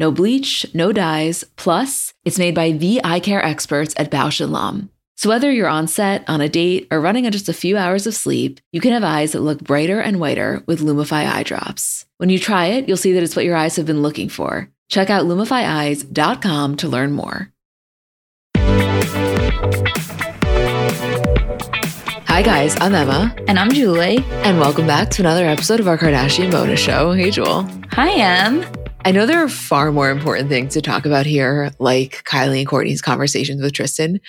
No bleach, no dyes, plus, it's made by the eye care experts at Bausch & Lomb. So whether you're on set, on a date, or running on just a few hours of sleep, you can have eyes that look brighter and whiter with Lumify eye drops. When you try it, you'll see that it's what your eyes have been looking for. Check out lumifyeyes.com to learn more. Hi, guys, I'm Emma. And I'm Julie. And welcome back to another episode of our Kardashian bonus show. Hey, Jewel. Hi, Em. I know there are far more important things to talk about here, like Kylie and Kourtney's conversations with Tristan.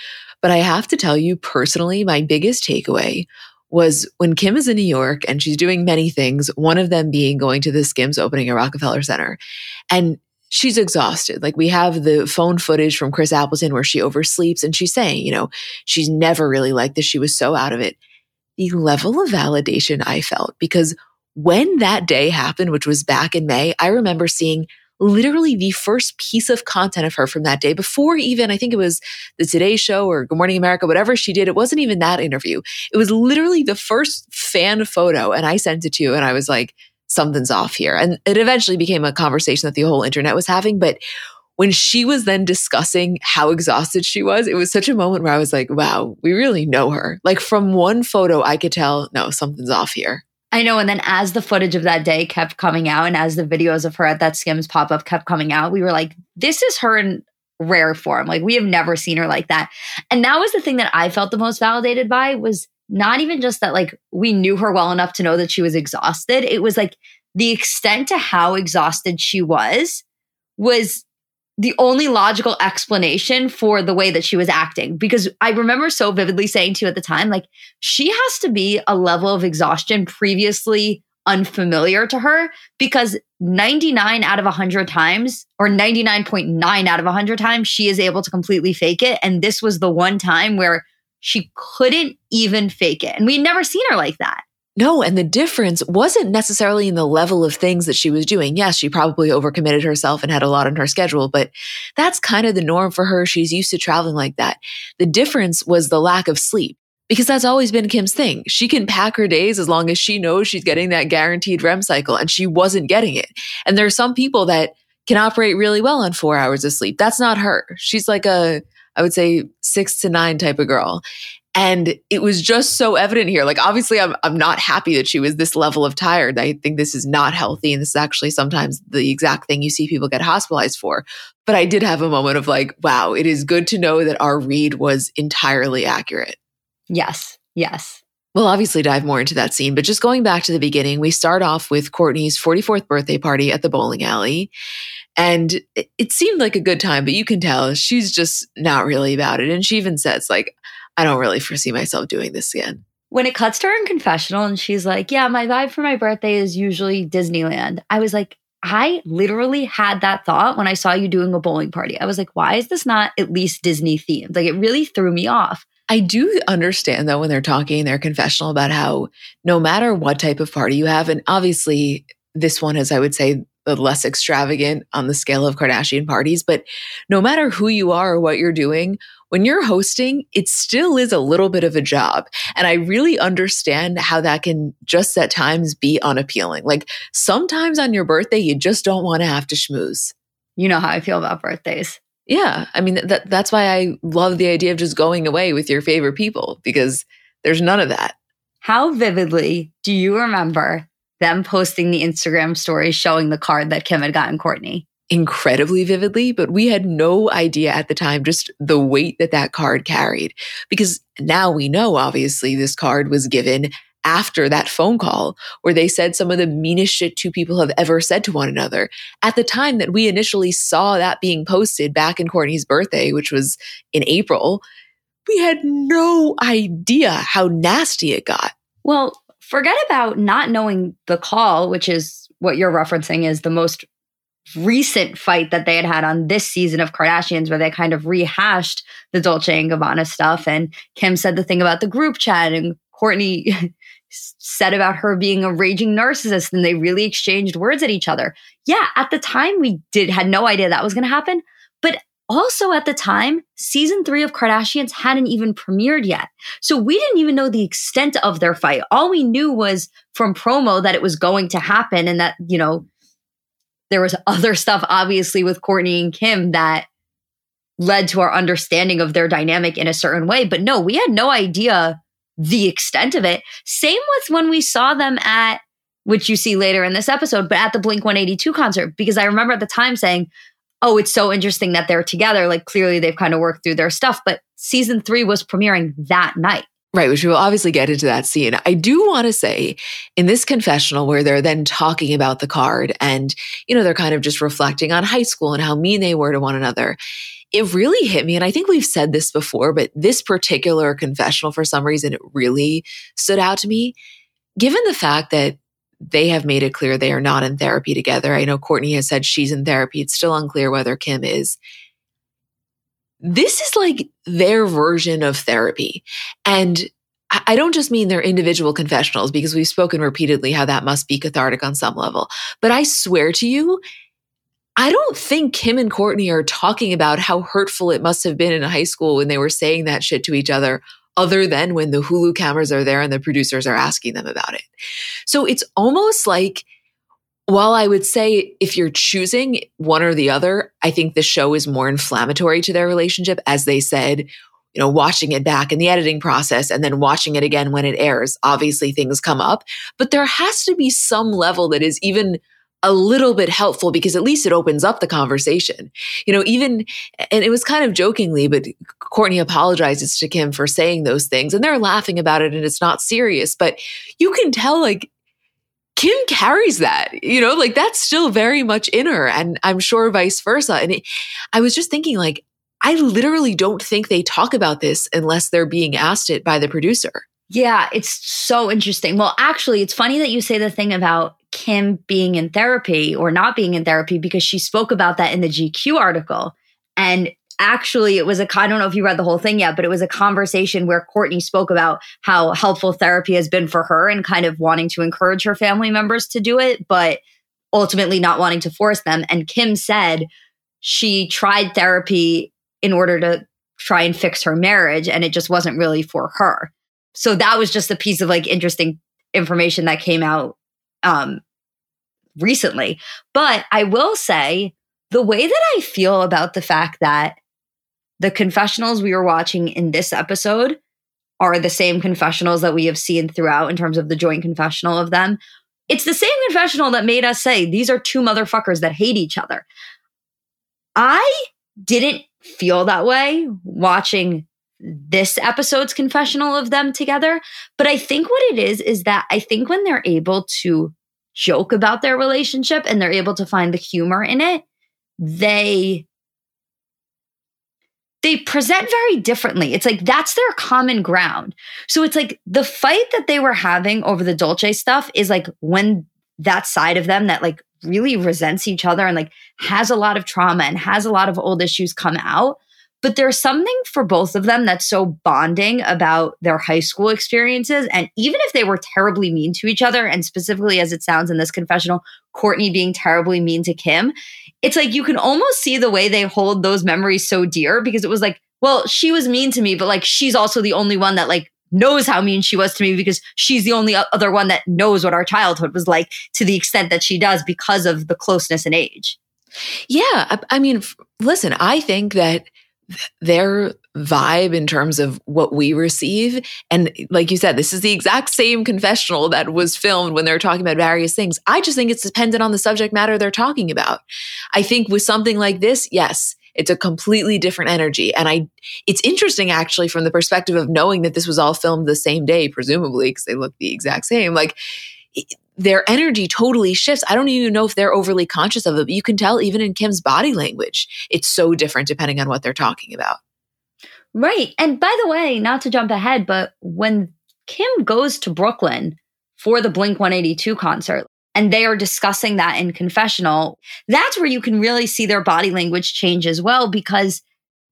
But I have to tell you personally, my biggest takeaway was when Kim is in New York and she's doing many things, one of them being going to the Skims opening at Rockefeller Center. And she's exhausted. Like we have the phone footage from Chris Appleton where she oversleeps and she's saying, you know, she's never really like this. She was so out of it. The level of validation I felt because when that day happened, which was back in May, I remember seeing literally the first piece of content of her from that day before even I think it was the Today Show or Good Morning America, whatever she did. It wasn't even that interview. It was literally the first fan photo. And I sent it to you and I was like, something's off here. And it eventually became a conversation that the whole internet was having. But when she was then discussing how exhausted she was, it was such a moment where I was like, wow, we really know her. Like from one photo, I could tell, no, something's off here. I know. And then as the footage of that day kept coming out and as the videos of her at that Skims pop up kept coming out, we were like, this is her in rare form. Like we have never seen her like that. And that was the thing that I felt the most validated by was not even just that like we knew her well enough to know that she was exhausted. It was like the extent to how exhausted she was was the only logical explanation for the way that she was acting. Because I remember so vividly saying to you at the time, like, she has to be a level of exhaustion previously unfamiliar to her because 99 out of 100 times, or 99.9 out of 100 times, she is able to completely fake it. And this was the one time where she couldn't even fake it. And we'd never seen her like that. No, and the difference wasn't necessarily in the level of things that she was doing. Yes, she probably overcommitted herself and had a lot on her schedule, but that's kind of the norm for her. She's used to traveling like that. The difference was the lack of sleep because that's always been Kim's thing. She can pack her days as long as she knows she's getting that guaranteed REM cycle and she wasn't getting it. And there are some people that can operate really well on four hours of sleep. That's not her. She's like a, I would say six to nine type of girl. And it was just so evident here. Like, obviously, I'm, I'm not happy that she was this level of tired. I think this is not healthy. And this is actually sometimes the exact thing you see people get hospitalized for. But I did have a moment of like, wow, it is good to know that our read was entirely accurate. Yes. Yes. We'll obviously dive more into that scene, but just going back to the beginning, we start off with Kourtney's 44th birthday party at the bowling alley. And it seemed like a good time, but you can tell she's just not really about it. And she even says, like, I don't really foresee myself doing this again. When it cuts to her in confessional and she's like, Yeah, my vibe for my birthday is usually Disneyland. I was like, I literally had that thought when I saw you doing a bowling party. I was like, why is this not at least Disney themed? Like, it really threw me off. I do understand though when they're talking in their confessional about how no matter what type of party you have, and obviously this one is, I would say, the less extravagant on the scale of Kardashian parties, but no matter who you are or what you're doing, when you're hosting, it still is a little bit of a job. And I really understand how that can just at times be unappealing. Like sometimes on your birthday, you just don't want to have to schmooze. You know how I feel about birthdays. Yeah. I mean, that, that's why I love the idea of just going away with your favorite people because there's none of that. How vividly do you remember them posting the Instagram story showing the card that Kim had gotten Kourtney? Incredibly vividly, but we had no idea at the time just the weight that that card carried. Because now we know, obviously, this card was given after that phone call where they said some of the meanest shit two people have ever said to one another. At the time that we initially saw that being posted back in Kourtney's birthday, which was in April, we had no idea how nasty it got. Well, forget about not knowing the call, which is what you're referencing is the most recent fight that they had had on this season of Kardashians, where they kind of rehashed the Dolce and Gabbana stuff. And Kim said the thing about the group chat, and Kourtney said about her being a raging narcissist, and they really exchanged words at each other. Yeah, at the time we did had no idea that was going to happen, but also at the time, season three of Kardashians hadn't even premiered yet. So we didn't even know the extent of their fight. All we knew was from promo that it was going to happen and that, you know, there was other stuff, obviously, with Kourtney and Kim that led to our understanding of their dynamic in a certain way. But no, we had no idea the extent of it. Same with when we saw them at, which you see later in this episode, but at the Blink 182 concert, because I remember at the time saying, oh, it's so interesting that they're together. Like clearly they've kind of worked through their stuff. But season three was premiering that night. Right, which we will obviously get into that scene. I do want to say in this confessional where they're then talking about the card and, you know, they're kind of just reflecting on high school and how mean they were to one another. It really hit me. And I think we've said this before, but this particular confessional, for some reason, it really stood out to me. Given the fact that they have made it clear they are not in therapy together. I know Kourtney has said she's in therapy. It's still unclear whether Kim is this is like their version of therapy. And I don't just mean their individual confessionals because we've spoken repeatedly how that must be cathartic on some level. But I swear to you, I don't think Kim and Kourtney are talking about how hurtful it must have been in high school when they were saying that shit to each other, other than when the Hulu cameras are there and the producers are asking them about it. So it's almost like while I would say if you're choosing one or the other, I think the show is more inflammatory to their relationship, as they said, you know, watching it back in the editing process and then watching it again when it airs. Obviously, things come up, but there has to be some level that is even a little bit helpful because at least it opens up the conversation. You know, even, and it was kind of jokingly, but Kourtney apologizes to Kim for saying those things and they're laughing about it and it's not serious, but you can tell like Kim carries that, you know, like that's still very much in her. And I'm sure vice versa. And it, I was just thinking, like, I literally don't think they talk about this unless they're being asked it by the producer. Yeah, it's so interesting. Well, actually, it's funny that you say the thing about Kim being in therapy or not being in therapy because she spoke about that in the GQ article. And actually it was a I don't know if you read the whole thing yet, but it was a conversation where Kourtney spoke about how helpful therapy has been for her and kind of wanting to encourage her family members to do it, but ultimately not wanting to force them. And Kim said she tried therapy in order to try and fix her marriage and it just wasn't really for her. So that was just a piece of like interesting information that came out um recently. But I will say the way that I feel about the fact that the confessionals we were watching in this episode are the same confessionals that we have seen throughout in terms of the joint confessional of them. It's the same confessional that made us say these are two motherfuckers that hate each other. I didn't feel that way watching this episode's confessional of them together. But I think what it is, is that I think when they're able to joke about their relationship and they're able to find the humor in it, they they present very differently. It's like that's their common ground. So it's like the fight that they were having over the Dolce stuff is like when that side of them that like really resents each other and like has a lot of trauma and has a lot of old issues come out. But there's something for both of them that's so bonding about their high school experiences. And even if they were terribly mean to each other, and specifically as it sounds in this confessional, Kourtney being terribly mean to Kim, it's like you can almost see the way they hold those memories so dear because it was like, well, she was mean to me, but like she's also the only one that like knows how mean she was to me because she's the only other one that knows what our childhood was like to the extent that she does because of the closeness in age. Yeah. I, I mean, listen, I think that their vibe in terms of what we receive. And like you said, this is the exact same confessional that was filmed when they're talking about various things. I just think it's dependent on the subject matter they're talking about. I think with something like this, yes, it's a completely different energy. And I, it's interesting actually from the perspective of knowing that this was all filmed the same day, presumably, because they look the exact same. Like, their energy totally shifts. I don't even know if they're overly conscious of it, but you can tell even in Kim's body language, it's so different depending on what they're talking about. Right. And by the way, not to jump ahead, but when Kim goes to Brooklyn for the Blink 182 concert, and they are discussing that in confessional, that's where you can really see their body language change as well because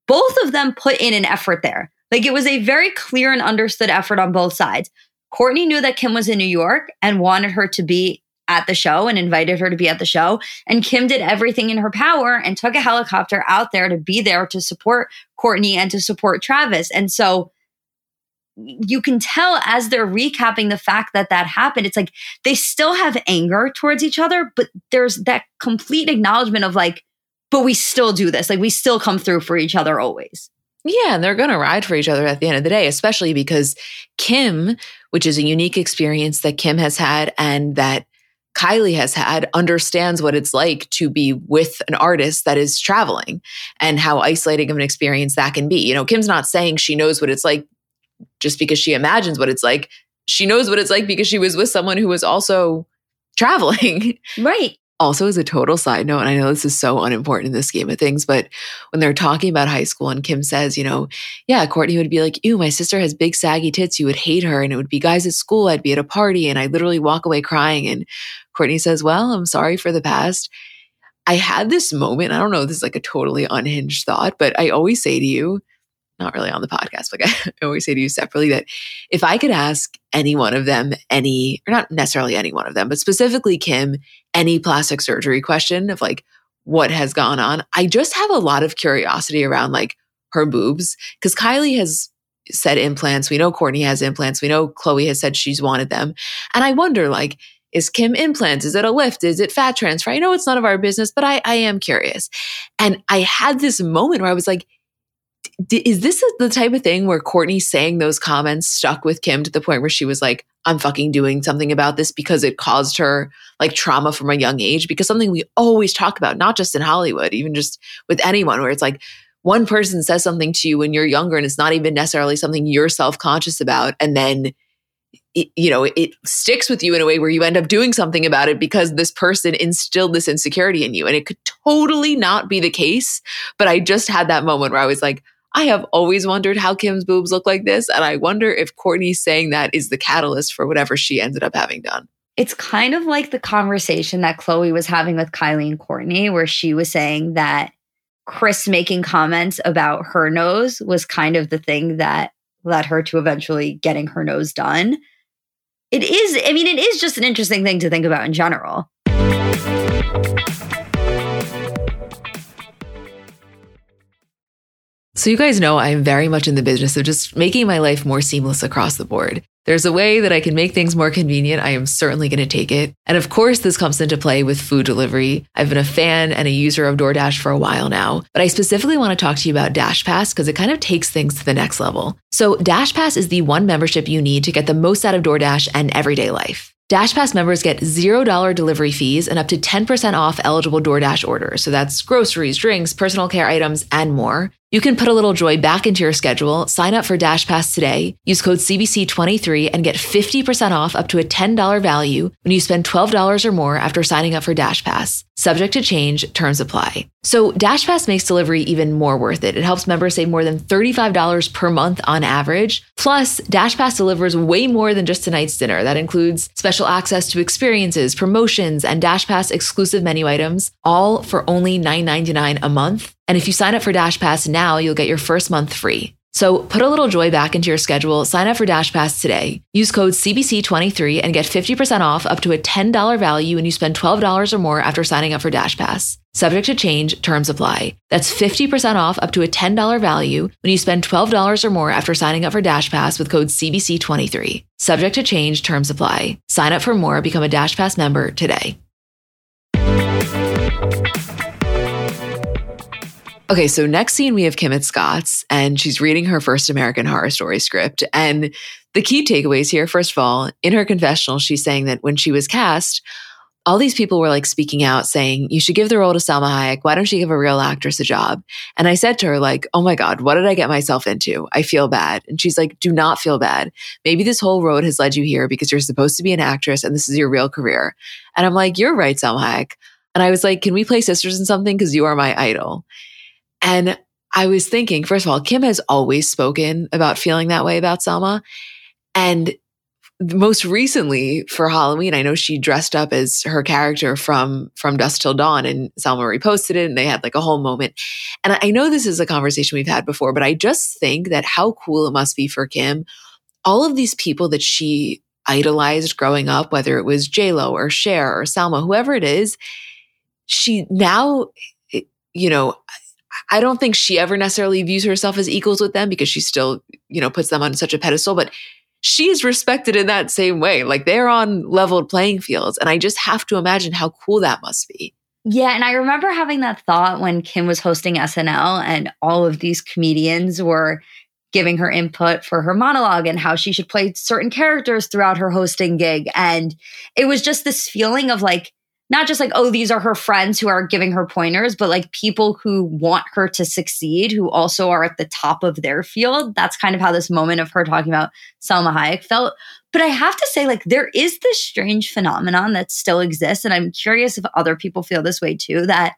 both of them put in an effort there. Like it was a very clear and understood effort on both sides. Kourtney knew that Kim was in New York and wanted her to be at the show and invited her to be at the show. And Kim did everything in her power and took a helicopter out there to be there to support Kourtney and to support Travis. And so you can tell as they're recapping the fact that that happened, it's like they still have anger towards each other, but there's that complete acknowledgement of like, but we still do this. Like we still come through for each other always. Yeah, and they're going to ride for each other at the end of the day, especially because Kim, which is a unique experience that Kim has had and that Kylie has had, understands what it's like to be with an artist that is traveling and how isolating of an experience that can be. You know, Kim's not saying she knows what it's like just because she imagines what it's like. She knows what it's like because she was with someone who was also traveling. Right. Also, as a total side note, and I know this is so unimportant in this game of things, but when they're talking about high school and Kim says, you know, yeah, Kourtney would be like, ew, my sister has big saggy tits. You would hate her. And it would be guys at school. I'd be at a party and I'd literally walk away crying. And Kourtney says, well, I'm sorry for the past. I had this moment. I don't know, this is like a totally unhinged thought, but I always say to you, not really on the podcast, but I always say to you separately that if I could ask any one of them any, or not necessarily any one of them, but specifically Kim, any plastic surgery question of like what has gone on, I just have a lot of curiosity around like her boobs. Cause Kylie has said implants. We know Kourtney has implants. We know Khloé has said she's wanted them. And I wonder like, is Kim implants? Is it a lift? Is it fat transfer? I know it's none of our business, but I, I am curious. And I had this moment where I was like, is this the type of thing where Kourtney saying those comments stuck with Kim to the point where she was like, I'm fucking doing something about this because it caused her like trauma from a young age? Because something we always talk about, not just in Hollywood, even just with anyone, where it's like one person says something to you when you're younger and it's not even necessarily something you're self conscious about. And then you know, it sticks with you in a way where you end up doing something about it because this person instilled this insecurity in you. And it could totally not be the case. But I just had that moment where I was like, I have always wondered how Kim's boobs look like this. And I wonder if Kourtney saying that is the catalyst for whatever she ended up having done. It's kind of like the conversation that Khloé was having with Kylie and Kourtney where she was saying that Kris making comments about her nose was kind of the thing that led her to eventually getting her nose done. It is, I mean, it is just an interesting thing to think about in general. So, you guys know I'm very much in the business of just making my life more seamless across the board. There's a way that I can make things more convenient. I am certainly going to take it. And of course, this comes into play with food delivery. I've been a fan and a user of DoorDash for a while now, but I specifically want to talk to you about DashPass because it kind of takes things to the next level. So, DashPass is the one membership you need to get the most out of DoorDash and everyday life. DashPass members get $0 delivery fees and up to 10% off eligible DoorDash orders. So that's groceries, drinks, personal care items, and more. You can put a little joy back into your schedule. Sign up for DashPass today. Use code CBC23 and get 50% off up to a $10 value when you spend $12 or more after signing up for DashPass. Subject to change, terms apply. So DashPass makes delivery even more worth it. It helps members save more than $35 per month on average. Plus, DashPass delivers way more than just a night's dinner. That includes special access to experiences, promotions, and DashPass exclusive menu items, all for only $9.99 a month. And if you sign up for DashPass now, you'll get your first month free. So put a little joy back into your schedule. Sign up for DashPass today. Use code CBC23 and get 50% off up to a $10 value when you spend $12 or more after signing up for DashPass. Subject to change, terms apply. That's 50% off up to a $10 value when you spend $12 or more after signing up for DashPass with code CBC23. Subject to change, terms apply. Sign up for more, become a DashPass member today. Okay, so next scene we have Kim at Scott's and she's reading her first American Horror Story script. And the key takeaways here, first of all, in her confessional, she's saying that when she was cast, all these people were like speaking out saying, you should give the role to Salma Hayek. Why don't you give a real actress a job? And I said to her, like, oh my God, what did I get myself into? I feel bad. And she's like, do not feel bad. Maybe this whole road has led you here because you're supposed to be an actress and this is your real career. And I'm like, you're right, Salma Hayek. And I was like, can we play sisters in something? Because you are my idol. And I was thinking, first of all, Kim has always spoken about feeling that way about Salma. And most recently for Halloween, I know she dressed up as her character from from Dusk Till Dawn, and Salma reposted it, and they had like a whole moment. And I know this is a conversation we've had before, but I just think that how cool it must be for Kim. All of these people that she idolized growing up, whether it was J Lo or Cher or Salma, whoever it is, she now, you know, I don't think she ever necessarily views herself as equals with them because she still, you know, puts them on such a pedestal, but she's respected in that same way. Like they're on leveled playing fields. And I just have to imagine how cool that must be. Yeah. And I remember having that thought when Kim was hosting SNL and all of these comedians were giving her input for her monologue and how she should play certain characters throughout her hosting gig. And it was just this feeling of like, not just like, oh, these are her friends who are giving her pointers, but like people who want her to succeed, who also are at the top of their field. That's kind of how this moment of her talking about Salma Hayek felt. But I have to say, like, there is this strange phenomenon that still exists. And I'm curious if other people feel this way too that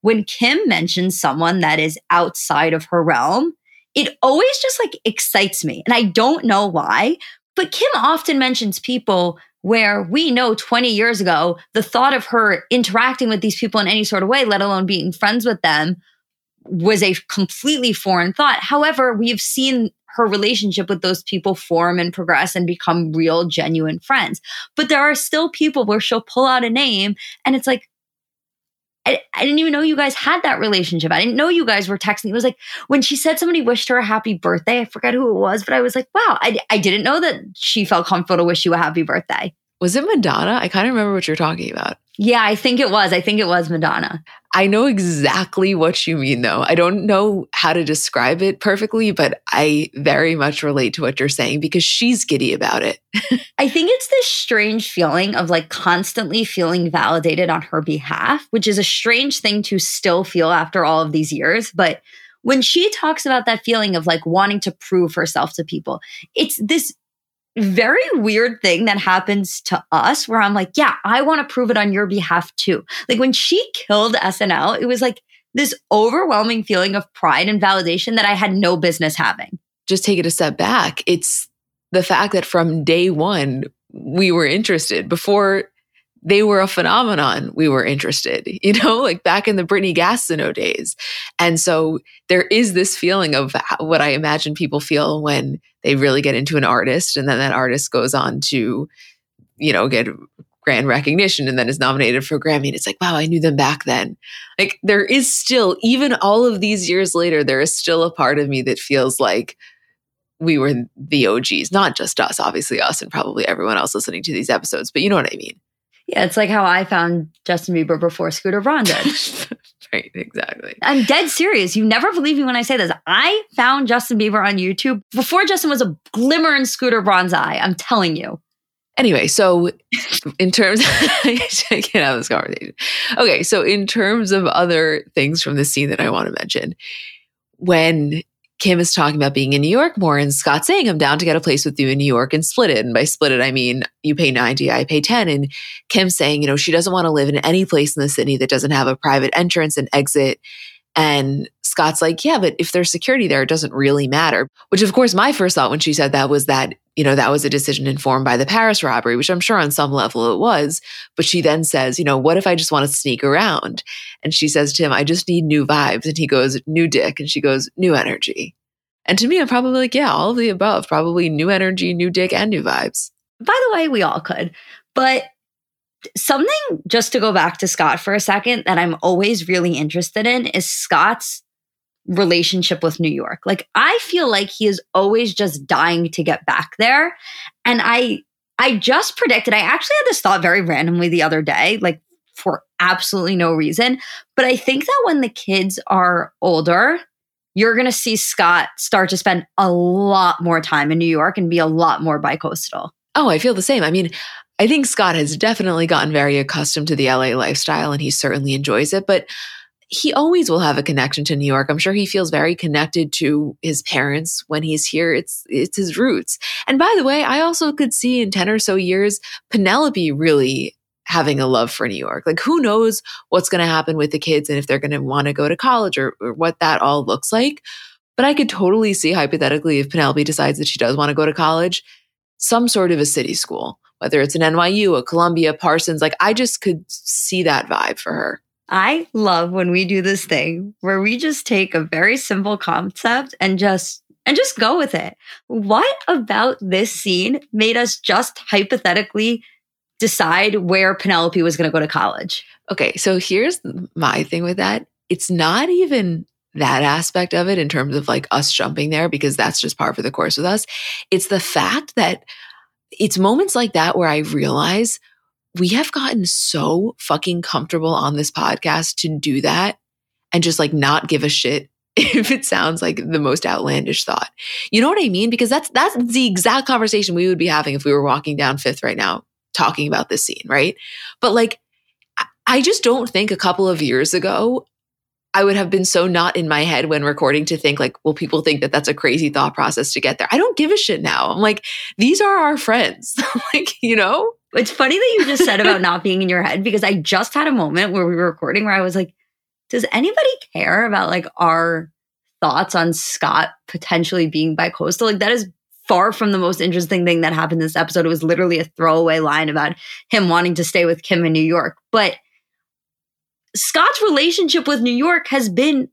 when Kim mentions someone that is outside of her realm, it always just like excites me. And I don't know why, but Kim often mentions people where we know 20 years ago, the thought of her interacting with these people in any sort of way, let alone being friends with them, was a completely foreign thought. However, we've seen her relationship with those people form and progress and become real, genuine friends. But there are still people where she'll pull out a name and it's like, I, I, didn't even know you guys had that relationship. I didn't know you guys were texting. It was like when she said somebody wished her a happy birthday. I forgot who it was, but I was like, wow, I, I didn't know that she felt comfortable to wish you a happy birthday. Was it Madonna? I kind of remember what you're talking about. Yeah, I think it was. I think it was Madonna. I know exactly what you mean, though. I don't know how to describe it perfectly, but I very much relate to what you're saying because she's giddy about it. I think it's this strange feeling of like constantly feeling validated on her behalf, which is a strange thing to still feel after all of these years. But when she talks about that feeling of like wanting to prove herself to people, it's this very weird thing that happens to us where I'm like, yeah, I want to prove it on your behalf too. Like when she killed SNL, it was like this overwhelming feeling of pride and validation that I had no business having. Just take it a step back. It's the fact that from day one, we were interested before they were a phenomenon, we were interested, you know, like back in the Brittny Gastineau days. And so there is this feeling of what I imagine people feel when they really get into an artist and then that artist goes on to, you know, get grand recognition and then is nominated for Grammy. And it's like, wow, I knew them back then. Like there is still, even all of these years later, there is still a part of me that feels like we were the OGs, not just us, obviously us and probably everyone else listening to these episodes, but you know what I mean. Yeah, it's like how I found Justin Bieber before Scooter Braun did. right, exactly. I'm dead serious. You never believe me when I say this. I found Justin Bieber on YouTube before Justin was a glimmer in Scooter Braun's eye. I'm telling you. Anyway, so in terms, I can't have this conversation. Okay, so in terms of other things from the scene that I want to mention, when Kim is talking about being in New York more and Scott saying, I'm down to get a place with you in New York and split it. And by split it, I mean, you pay 90, I pay 10. And Kim saying, you know, she doesn't want to live in any place in the city that doesn't have a private entrance and exit. And Scott's like, yeah, but if there's security there, it doesn't really matter. Which, of course, my first thought when she said that was that, you know, that was a decision informed by the Paris robbery, which I'm sure on some level it was. But she then says, you know, what if I just want to sneak around? And she says to him, I just need new vibes. And he goes, new dick. And she goes, new energy. And to me, I'm probably like, yeah, all of the above, probably new energy, new dick, and new vibes. By the way, we all could. But something just to go back to Scott for a second that I'm always really interested in is Scott's relationship with New York. Like I feel like he is always just dying to get back there. And I I just predicted, I actually had this thought very randomly the other day, like for absolutely no reason. But I think that when the kids are older, you're going to see Scott start to spend a lot more time in New York and be a lot more bicoastal. Oh, I feel the same. I mean, I think Scott has definitely gotten very accustomed to the LA lifestyle and he certainly enjoys it, but he always will have a connection to New York. I'm sure he feels very connected to his parents when he's here. It's it's his roots. And by the way, I also could see in 10 or so years Penelope really having a love for New York. Like who knows what's going to happen with the kids and if they're going to want to go to college or, or what that all looks like. But I could totally see hypothetically if Penelope decides that she does want to go to college, some sort of a city school, whether it's an NYU, a Columbia, Parsons. Like I just could see that vibe for her. I love when we do this thing where we just take a very simple concept and just and just go with it. What about this scene made us just hypothetically decide where Penelope was going to go to college? Okay, so here's my thing with that. It's not even that aspect of it in terms of like us jumping there because that's just par for the course with us. It's the fact that it's moments like that where I realize we have gotten so fucking comfortable on this podcast to do that and just like not give a shit if it sounds like the most outlandish thought. You know what I mean? Because that's that's the exact conversation we would be having if we were walking down Fifth right now talking about this scene, right? But like I just don't think a couple of years ago I would have been so not in my head when recording to think like, well, people think that that's a crazy thought process to get there. I don't give a shit now. I'm like, these are our friends. like, you know? It's funny that you just said about not being in your head because I just had a moment where we were recording where I was like, does anybody care about like our thoughts on Scott potentially being bicoastal? Like that is far from the most interesting thing that happened this episode. It was literally a throwaway line about him wanting to stay with Kim in New York. But Scott's relationship with New York has been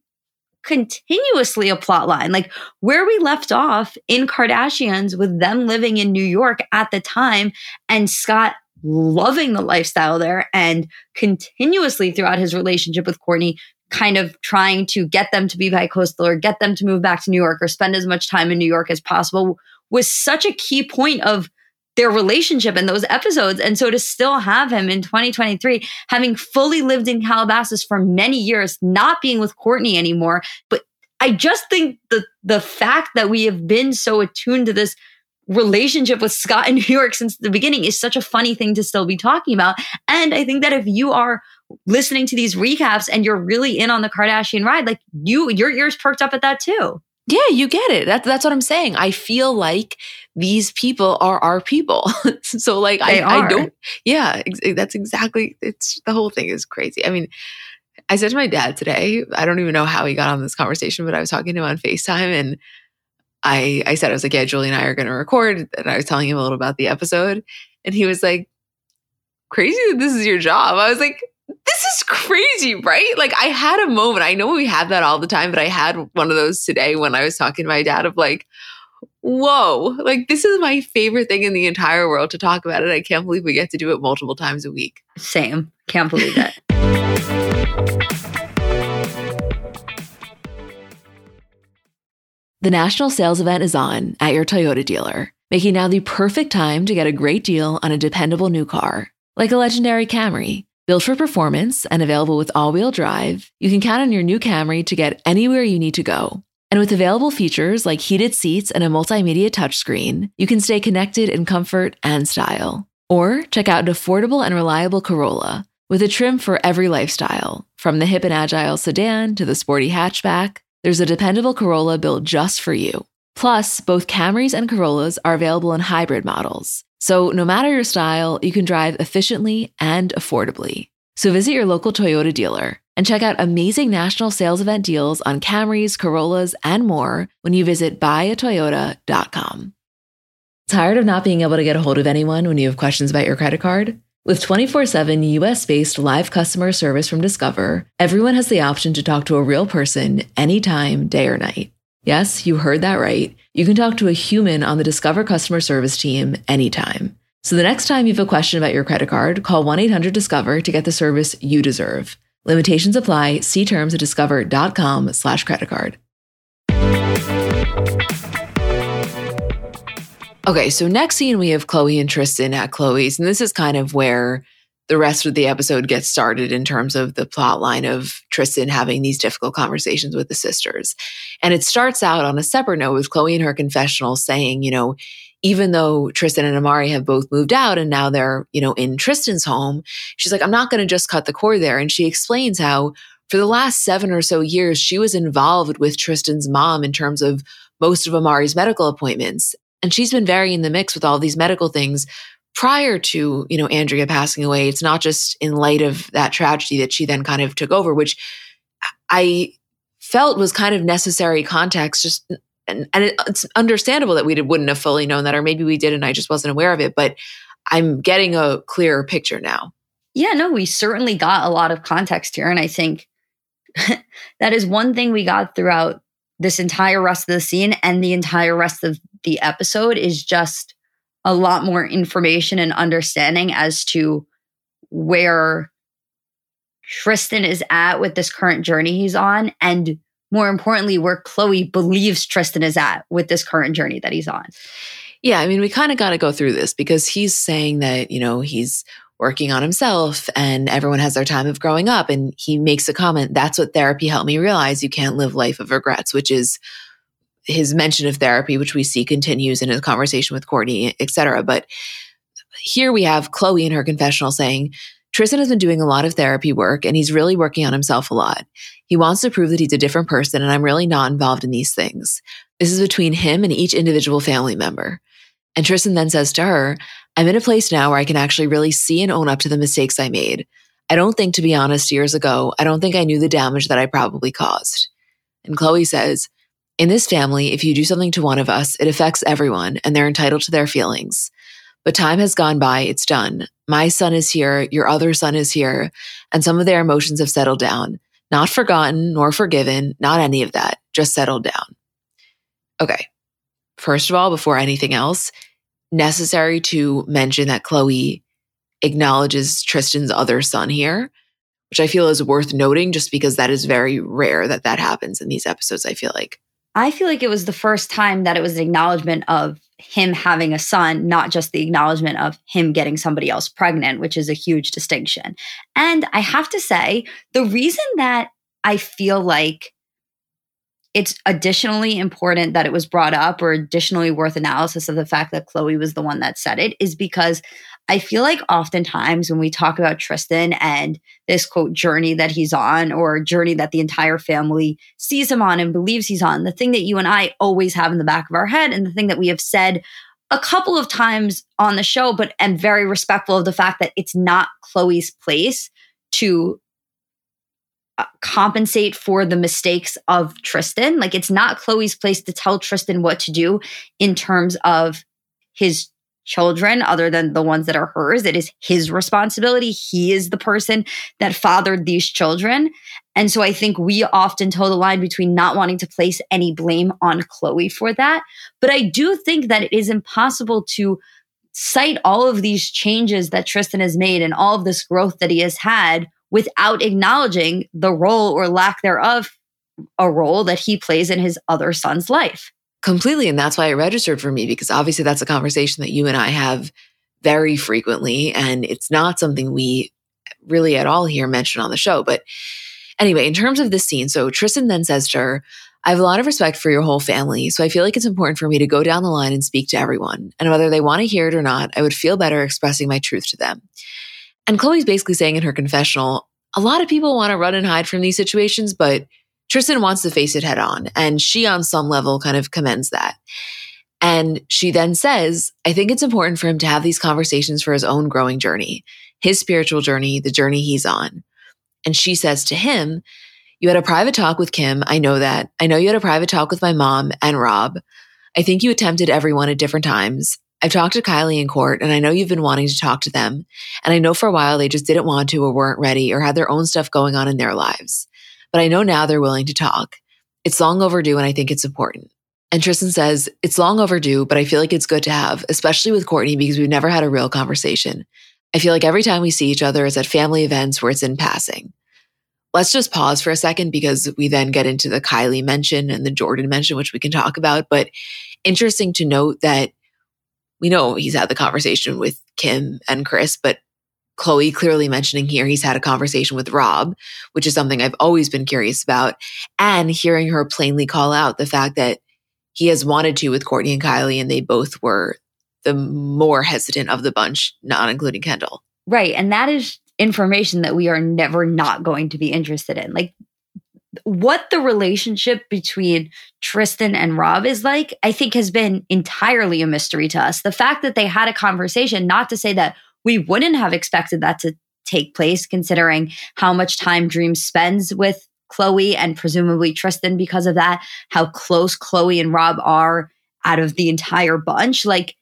continuously a plot line. Like where we left off in Kardashians with them living in New York at the time and Scott loving the lifestyle there and continuously throughout his relationship with Kourtney kind of trying to get them to be bi-coastal or get them to move back to New York or spend as much time in New York as possible was such a key point of their relationship in those episodes. And so to still have him in 2023, having fully lived in Calabasas for many years, not being with Kourtney anymore. But I just think the the fact that we have been so attuned to this relationship with Scott in New York since the beginning is such a funny thing to still be talking about. And I think that if you are listening to these recaps and you're really in on the Kardashian ride, like you, your ears perked up at that too. Yeah, you get it. That's that's what I'm saying. I feel like these people are our people. so like I, I don't yeah, ex- eh, that's exactly it's the whole thing is crazy. I mean, I said to my dad today, I don't even know how he got on this conversation, but I was talking to him on FaceTime and I I said I was like, yeah, Julie and I are gonna record. And I was telling him a little about the episode. And he was like, Crazy that this is your job. I was like, this is crazy, right? Like I had a moment. I know we have that all the time, but I had one of those today when I was talking to my dad of like, whoa, like this is my favorite thing in the entire world to talk about it. I can't believe we get to do it multiple times a week. Same. Can't believe it. the national sales event is on at your Toyota dealer, making now the perfect time to get a great deal on a dependable new car, like a legendary Camry Built for performance and available with all wheel drive, you can count on your new Camry to get anywhere you need to go. And with available features like heated seats and a multimedia touchscreen, you can stay connected in comfort and style. Or check out an affordable and reliable Corolla with a trim for every lifestyle. From the hip and agile sedan to the sporty hatchback, there's a dependable Corolla built just for you. Plus, both Camrys and Corollas are available in hybrid models. So, no matter your style, you can drive efficiently and affordably. So, visit your local Toyota dealer and check out amazing national sales event deals on Camrys, Corollas, and more when you visit buyatoyota.com. Tired of not being able to get a hold of anyone when you have questions about your credit card? With 24 7 US based live customer service from Discover, everyone has the option to talk to a real person anytime, day or night. Yes, you heard that right. You can talk to a human on the Discover customer service team anytime. So the next time you have a question about your credit card, call 1 800 Discover to get the service you deserve. Limitations apply. See terms at discover.com/slash credit card. Okay, so next scene we have Khloé and Tristan at Khloé's, and this is kind of where the rest of the episode gets started in terms of the plot line of Tristan having these difficult conversations with the sisters. And it starts out on a separate note with Khloé in her confessional saying, you know, even though Tristan and Amari have both moved out and now they're, you know, in Tristan's home, she's like, I'm not going to just cut the cord there. And she explains how for the last seven or so years, she was involved with Tristan's mom in terms of most of Amari's medical appointments. And she's been very in the mix with all these medical things prior to, you know, Andrea passing away. It's not just in light of that tragedy that she then kind of took over, which I felt was kind of necessary context just and, and it's understandable that we wouldn't have fully known that, or maybe we did and I just wasn't aware of it. But I'm getting a clearer picture now. Yeah, no, we certainly got a lot of context here. And I think that is one thing we got throughout this entire rest of the scene and the entire rest of the episode is just a lot more information and understanding as to where Tristan is at with this current journey he's on and more importantly where Khloé believes Tristan is at with this current journey that he's on. Yeah, I mean we kind of got to go through this because he's saying that, you know, he's working on himself and everyone has their time of growing up and he makes a comment that's what therapy helped me realize you can't live life of regrets which is his mention of therapy which we see continues in his conversation with Kourtney etc but here we have Khloé in her confessional saying tristan has been doing a lot of therapy work and he's really working on himself a lot he wants to prove that he's a different person and i'm really not involved in these things this is between him and each individual family member and tristan then says to her I'm in a place now where I can actually really see and own up to the mistakes I made. I don't think, to be honest, years ago, I don't think I knew the damage that I probably caused. And Khloé says, In this family, if you do something to one of us, it affects everyone and they're entitled to their feelings. But time has gone by, it's done. My son is here, your other son is here, and some of their emotions have settled down. Not forgotten nor forgiven, not any of that, just settled down. Okay. First of all, before anything else, necessary to mention that Khloé acknowledges Tristan's other son here, which I feel is worth noting just because that is very rare that that happens in these episodes, I feel like. I feel like it was the first time that it was an acknowledgement of him having a son, not just the acknowledgement of him getting somebody else pregnant, which is a huge distinction. And I have to say, the reason that I feel like it's additionally important that it was brought up or additionally worth analysis of the fact that Khloé was the one that said it is because I feel like oftentimes when we talk about Tristan and this quote journey that he's on or journey that the entire family sees him on and believes he's on, the thing that you and I always have in the back of our head and the thing that we have said a couple of times on the show, but am very respectful of the fact that it's not Khloé's place to uh, compensate for the mistakes of Tristan. Like it's not Khloé's place to tell Tristan what to do in terms of his children other than the ones that are hers. It is his responsibility. He is the person that fathered these children. And so I think we often toe the line between not wanting to place any blame on Khloé for that. But I do think that it is impossible to cite all of these changes that Tristan has made and all of this growth that he has had without acknowledging the role or lack thereof a role that he plays in his other son's life. Completely. And that's why it registered for me, because obviously that's a conversation that you and I have very frequently. And it's not something we really at all here mention on the show. But anyway, in terms of this scene, so Tristan then says to her, I have a lot of respect for your whole family, so I feel like it's important for me to go down the line and speak to everyone. And whether they want to hear it or not, I would feel better expressing my truth to them. And Khloé's basically saying in her confessional, a lot of people want to run and hide from these situations, but Tristan wants to face it head on. And she, on some level, kind of commends that. And she then says, I think it's important for him to have these conversations for his own growing journey, his spiritual journey, the journey he's on. And she says to him, You had a private talk with Kim. I know that. I know you had a private talk with my mom and Rob. I think you attempted everyone at different times. I've talked to Kylie in Kourt and I know you've been wanting to talk to them. And I know for a while they just didn't want to or weren't ready or had their own stuff going on in their lives. But I know now they're willing to talk. It's long overdue and I think it's important. And Tristan says, It's long overdue, but I feel like it's good to have, especially with Kourtney because we've never had a real conversation. I feel like every time we see each other is at family events where it's in passing. Let's just pause for a second because we then get into the Kylie mention and the Jordyn mention, which we can talk about. But interesting to note that we know he's had the conversation with Kim and Kris, but Khloé clearly mentioning here he's had a conversation with Rob, which is something I've always been curious about, and hearing her plainly call out the fact that he has wanted to with Kourtney and Kylie, and they both were the more hesitant of the bunch, not including Kendall. Right. And that is information that we are never not going to be interested in. Like what the relationship between Tristan and Rob is like, I think has been entirely a mystery to us. The fact that they had a conversation, not to say that we wouldn't have expected that to take place, considering how much time Dream spends with Khloé and presumably Tristan because of that, how close Khloé and Rob are out of the entire bunch. Like,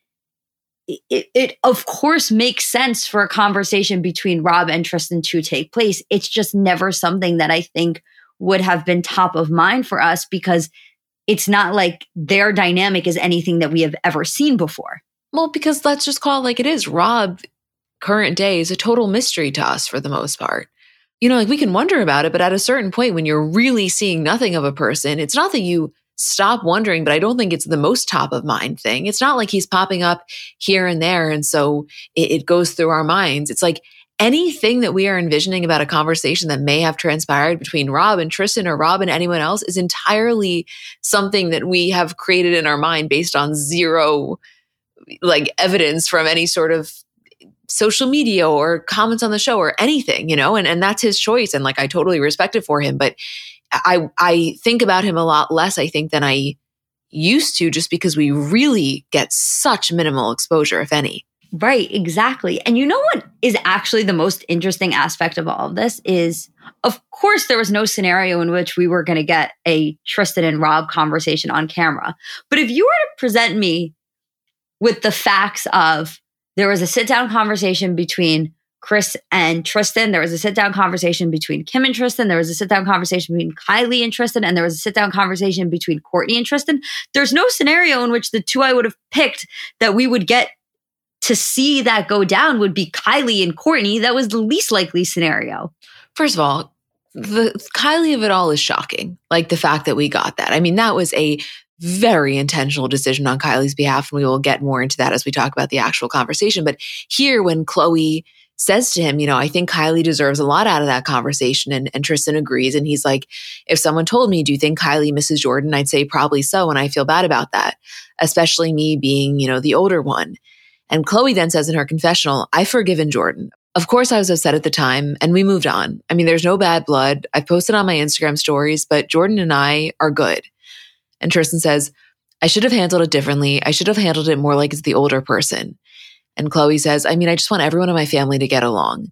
it, it, of course makes sense for a conversation between Rob and Tristan to take place. It's just never something that I think would have been top of mind for us because it's not like their dynamic is anything that we have ever seen before. Well, because let's just call it like it is. Rob, current day, is a total mystery to us for the most part. You know, like we can wonder about it, but at a certain point, when you're really seeing nothing of a person, it's not that you stop wondering, but I don't think it's the most top of mind thing. It's not like he's popping up here and there. And so it, it, goes through our minds. It's like anything that we are envisioning about a conversation that may have transpired between Rob and Tristan or Rob and anyone else is entirely something that we have created in our mind based on zero like evidence from any sort of social media or comments on the show or anything, you know, and, and that's his choice. And like I totally respect it for him. But I I think about him a lot less, I think, than I used to, just because we really get such minimal exposure, if any. Right, exactly. And you know what is actually the most interesting aspect of all of this is of course there was no scenario in which we were going to get a Tristan and Rob conversation on camera. But if you were to present me with the facts of there was a sit down conversation between Kris and Tristan. There was a sit down conversation between Kim and Tristan. There was a sit down conversation between Kylie and Tristan. And there was a sit down conversation between Kourtney and Tristan. There's no scenario in which the two I would have picked that we would get to see that go down would be Kylie and Kourtney. That was the least likely scenario. First of all, the Kylie of it all is shocking. Like the fact that we got that. I mean, that was a very intentional decision on Kylie's behalf. And we will get more into that as we talk about the actual conversation. But here, when Khloé says to him, you know, I think Kylie deserves a lot out of that conversation. And, and Tristan agrees. And he's like, if someone told me, do you think Kylie misses Jordyn? I'd say probably so. And I feel bad about that, especially me being, you know, the older one. And Khloé then says in her confessional, I've forgiven Jordyn. Of course, I was upset at the time and we moved on. I mean, there's no bad blood. I posted on my Instagram stories, but Jordyn and I are good. And Tristan says, I should have handled it differently. I should have handled it more like it's the older person. And Khloé says, I mean, I just want everyone in my family to get along.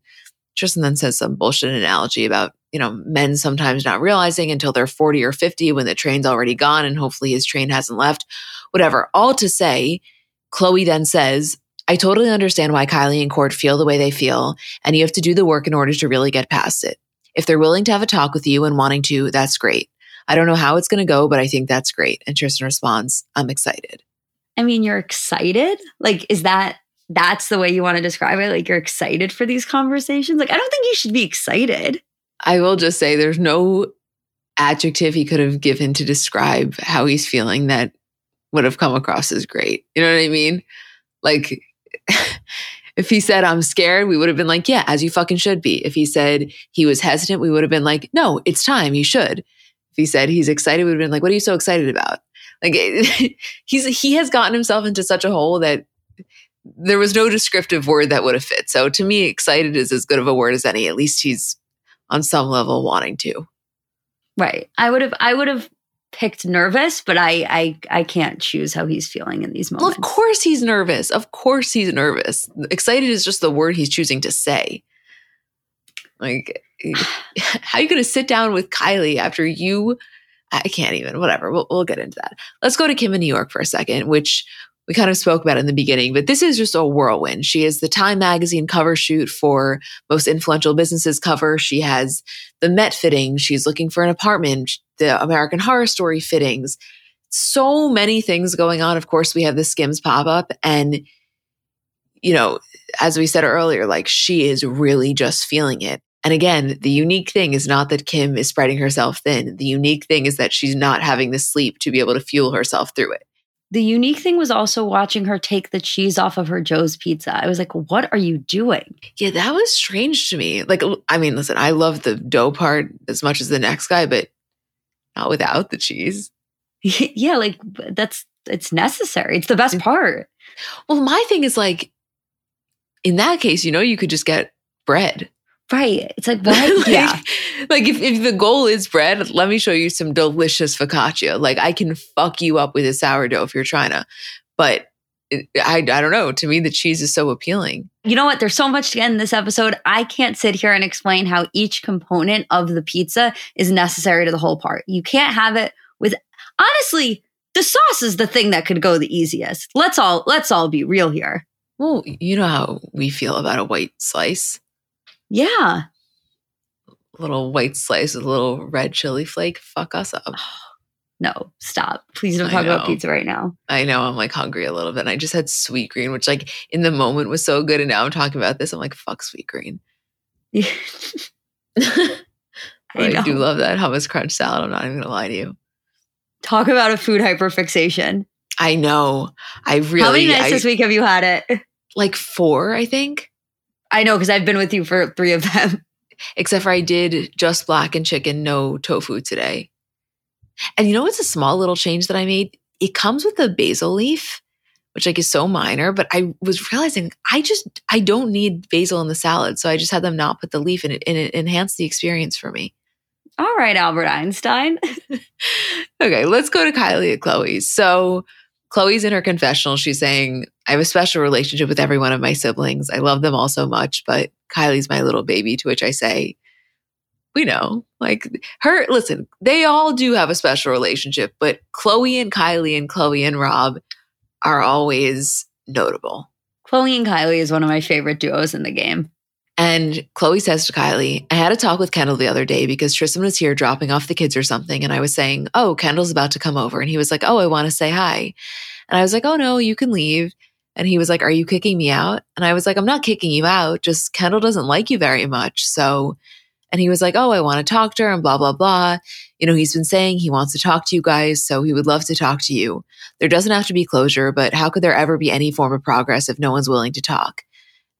Tristan then says some bullshit analogy about, you know, men sometimes not realizing until they're 40 or 50 when the train's already gone and hopefully his train hasn't left. Whatever. All to say, Khloé then says, I totally understand why Kylie and Kourt feel the way they feel, and you have to do the work in order to really get past it. If they're willing to have a talk with you and wanting to, that's great. I don't know how it's going to go, but I think that's great. And Tristan responds, I'm excited. I mean, you're excited? Like, is that that's the way you want to describe it? Like you're excited for these conversations? Like I don't think you should be excited. I will just say there's no adjective he could have given to describe how he's feeling that would have come across as great. You know what I mean? Like if he said I'm scared, we would have been like, yeah, as you fucking should be. If he said he was hesitant, we would have been like, no, it's time, you should. If he said he's excited, we would have been like, what are you so excited about? Like he's he has gotten himself into such a hole that there was no descriptive word that would have fit. So to me, excited is as good of a word as any. At least he's on some level wanting to. Right. I would have I would have picked nervous, but I I I can't choose how he's feeling in these moments. Well, of course he's nervous. Of course he's nervous. Excited is just the word he's choosing to say. Like how are you going to sit down with Kylie after you I can't even. Whatever. We'll, we'll get into that. Let's go to Kim in New York for a second, which we kind of spoke about in the beginning, but this is just a whirlwind. She is the Time magazine cover shoot for most influential businesses cover. She has the Met fitting. She's looking for an apartment, the American Horror Story fittings. So many things going on. Of course, we have the Skims pop up and you know, as we said earlier, like she is really just feeling it. And again, the unique thing is not that Kim is spreading herself thin. The unique thing is that she's not having the sleep to be able to fuel herself through it. The unique thing was also watching her take the cheese off of her Joe's pizza. I was like, what are you doing? Yeah, that was strange to me. Like, I mean, listen, I love the dough part as much as the next guy, but not without the cheese. yeah, like that's it's necessary. It's the best mm. part. Well, my thing is like, in that case, you know, you could just get bread. Right. It's like, what? like, yeah. Like if, if the goal is bread, let me show you some delicious focaccia. Like I can fuck you up with a sourdough if you're trying to. But it, I, I don't know. To me, the cheese is so appealing. You know what? There's so much to get in this episode. I can't sit here and explain how each component of the pizza is necessary to the whole part. You can't have it with, honestly, the sauce is the thing that could go the easiest. Let's all let's all be real here. Well, you know how we feel about a white slice. Yeah. A little white slice with a little red chili flake. Fuck us up. No, stop. Please don't talk about pizza right now. I know I'm like hungry a little bit. And I just had Sweetgreen, which like in the moment was so good. And now I'm talking about this. I'm like, fuck Sweetgreen. I I, do love that hummus crunch salad. I'm not even gonna lie to you. Talk about a food hyperfixation. I know. I really How many nights I- this week have you had it? like four, I think. I know because I've been with you for three of them. Except for I did just black and chicken, no tofu today. And you know what's a small little change that I made? It comes with a basil leaf, which like is so minor, but I was realizing I just I don't need basil in the salad. So I just had them not put the leaf in it and it enhanced the experience for me. All right, Albert Einstein. Okay, let's go to Kylie and Khloé. So Khloé's in her confessional. She's saying, I have a special relationship with every one of my siblings. I love them all so much, but Kylie's my little baby, to which I say, we know. Like her, listen, they all do have a special relationship, but Khloé and Kylie and Khloé and Rob are always notable. Khloé and Kylie is one of my favorite duos in the game. And Khloé says to Kylie, I had a talk with Kendall the other day because Tristan was here dropping off the kids or something. And I was saying, Oh, Kendall's about to come over. And he was like, Oh, I want to say hi. And I was like, Oh, no, you can leave. And he was like, Are you kicking me out? And I was like, I'm not kicking you out. Just Kendall doesn't like you very much. So, and he was like, Oh, I want to talk to her and blah, blah, blah. You know, he's been saying he wants to talk to you guys. So he would love to talk to you. There doesn't have to be closure, but how could there ever be any form of progress if no one's willing to talk?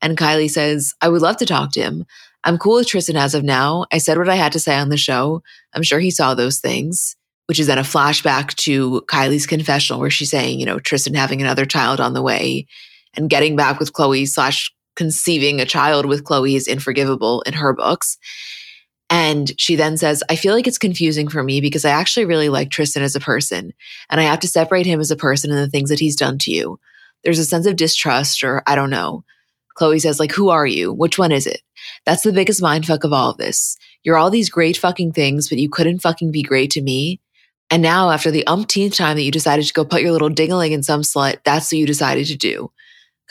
And Kylie says, I would love to talk to him. I'm cool with Tristan as of now. I said what I had to say on the show. I'm sure he saw those things, which is then a flashback to Kylie's confessional where she's saying, you know, Tristan having another child on the way and getting back with Khloé slash conceiving a child with Khloé is unforgivable in her books. And she then says, I feel like it's confusing for me because I actually really like Tristan as a person, and I have to separate him as a person and the things that he's done to you. There's a sense of distrust, or I don't know. Khloé says, like, who are you? Which one is it? That's the biggest mindfuck of all of this. You're all these great fucking things, but you couldn't fucking be great to me. And now, after the umpteenth time that you decided to go put your little dingling in some slut, that's what you decided to do.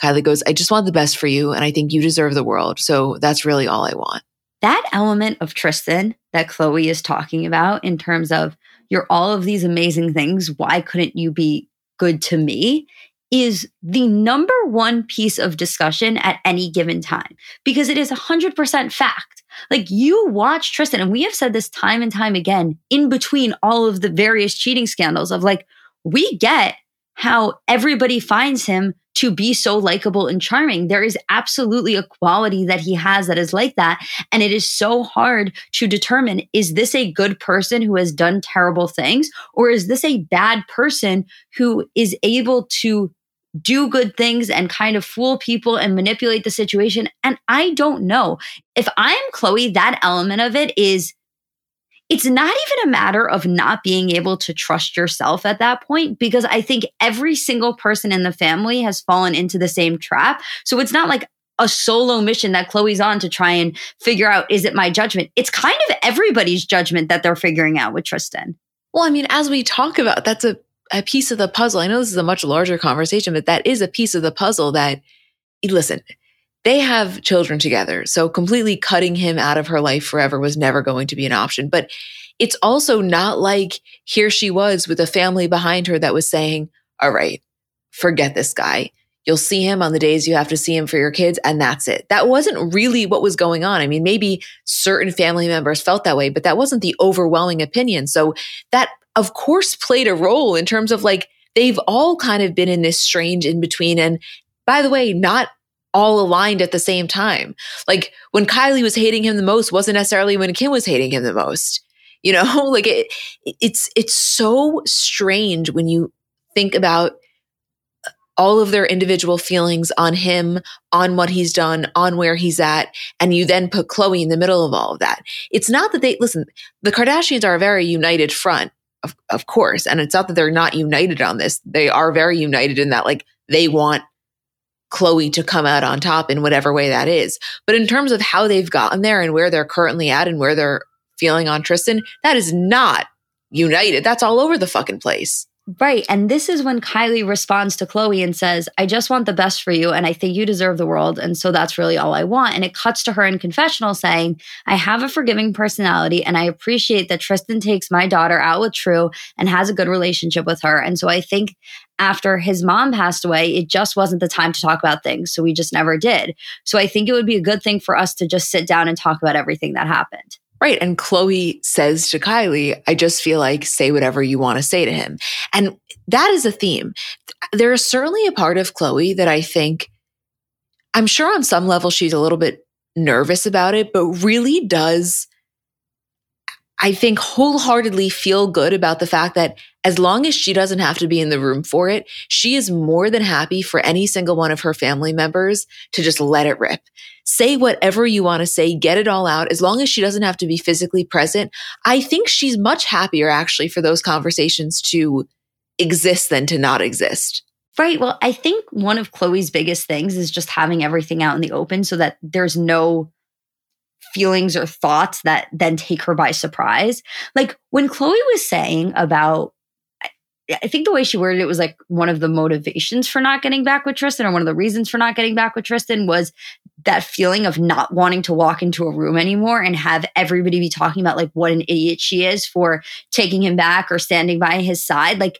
Kylie goes, I just want the best for you, and I think you deserve the world. So that's really all I want. That element of Tristan that Khloé is talking about in terms of you're all of these amazing things, why couldn't you be good to me? Is the number one piece of discussion at any given time because it is 100% fact. Like you watch Tristan, and we have said this time and time again in between all of the various cheating scandals of like, we get how everybody finds him to be so likable and charming. There is absolutely a quality that he has that is like that. And it is so hard to determine is this a good person who has done terrible things, or is this a bad person who is able to do good things and kind of fool people and manipulate the situation? And I don't know. If I'm Khloé, that element of it is it's not even a matter of not being able to trust yourself at that point because I think every single person in the family has fallen into the same trap. So it's not like a solo mission that Khloé's on to try and figure out is it my judgment? It's kind of everybody's judgment that they're figuring out with Tristan. Well, I mean, as we talk about, that's a, a piece of the puzzle. I know this is a much larger conversation, but that is a piece of the puzzle that, listen, they have children together. So completely cutting him out of her life forever was never going to be an option. But it's also not like here she was with a family behind her that was saying, all right, forget this guy. You'll see him on the days you have to see him for your kids, and that's it. That wasn't really what was going on. I mean, maybe certain family members felt that way, but that wasn't the overwhelming opinion. So that, of course, played a role in terms of like, they've all kind of been in this strange in between. And by the way, not all aligned at the same time. Like when Kylie was hating him the most wasn't necessarily when Kim was hating him the most. You know, like it, it's it's so strange when you think about all of their individual feelings on him, on what he's done, on where he's at, and you then put Khloé in the middle of all of that. It's not that they listen, the Kardashians are a very united front, of, of course, and it's not that they're not united on this. They are very united in that like they want Khloé to come out on top in whatever way that is. But in terms of how they've gotten there and where they're currently at and where they're feeling on Tristan, that is not united. That's all over the fucking place. Right. And this is when Kylie responds to Khloé and says, I just want the best for you. And I think you deserve the world. And so that's really all I want. And it cuts to her in confessional saying, I have a forgiving personality and I appreciate that Tristan takes my daughter out with True and has a good relationship with her. And so I think after his mom passed away, it just wasn't the time to talk about things. So we just never did. So I think it would be a good thing for us to just sit down and talk about everything that happened. Right. And Khloé says to Kylie, I just feel like say whatever you want to say to him. And that is a theme. There is certainly a part of Khloé that I think, I'm sure on some level she's a little bit nervous about it, but really does, I think, wholeheartedly feel good about the fact that as long as she doesn't have to be in the room for it, she is more than happy for any single one of her family members to just let it rip. Say whatever you want to say, get it all out. As long as she doesn't have to be physically present, I think she's much happier actually for those conversations to exist than to not exist. Right. Well, I think one of Khloé's biggest things is just having everything out in the open so that there's no feelings or thoughts that then take her by surprise. Like when Khloé was saying about I think the way she worded it was like one of the motivations for not getting back with Tristan, or one of the reasons for not getting back with Tristan was that feeling of not wanting to walk into a room anymore and have everybody be talking about like what an idiot she is for taking him back or standing by his side. Like,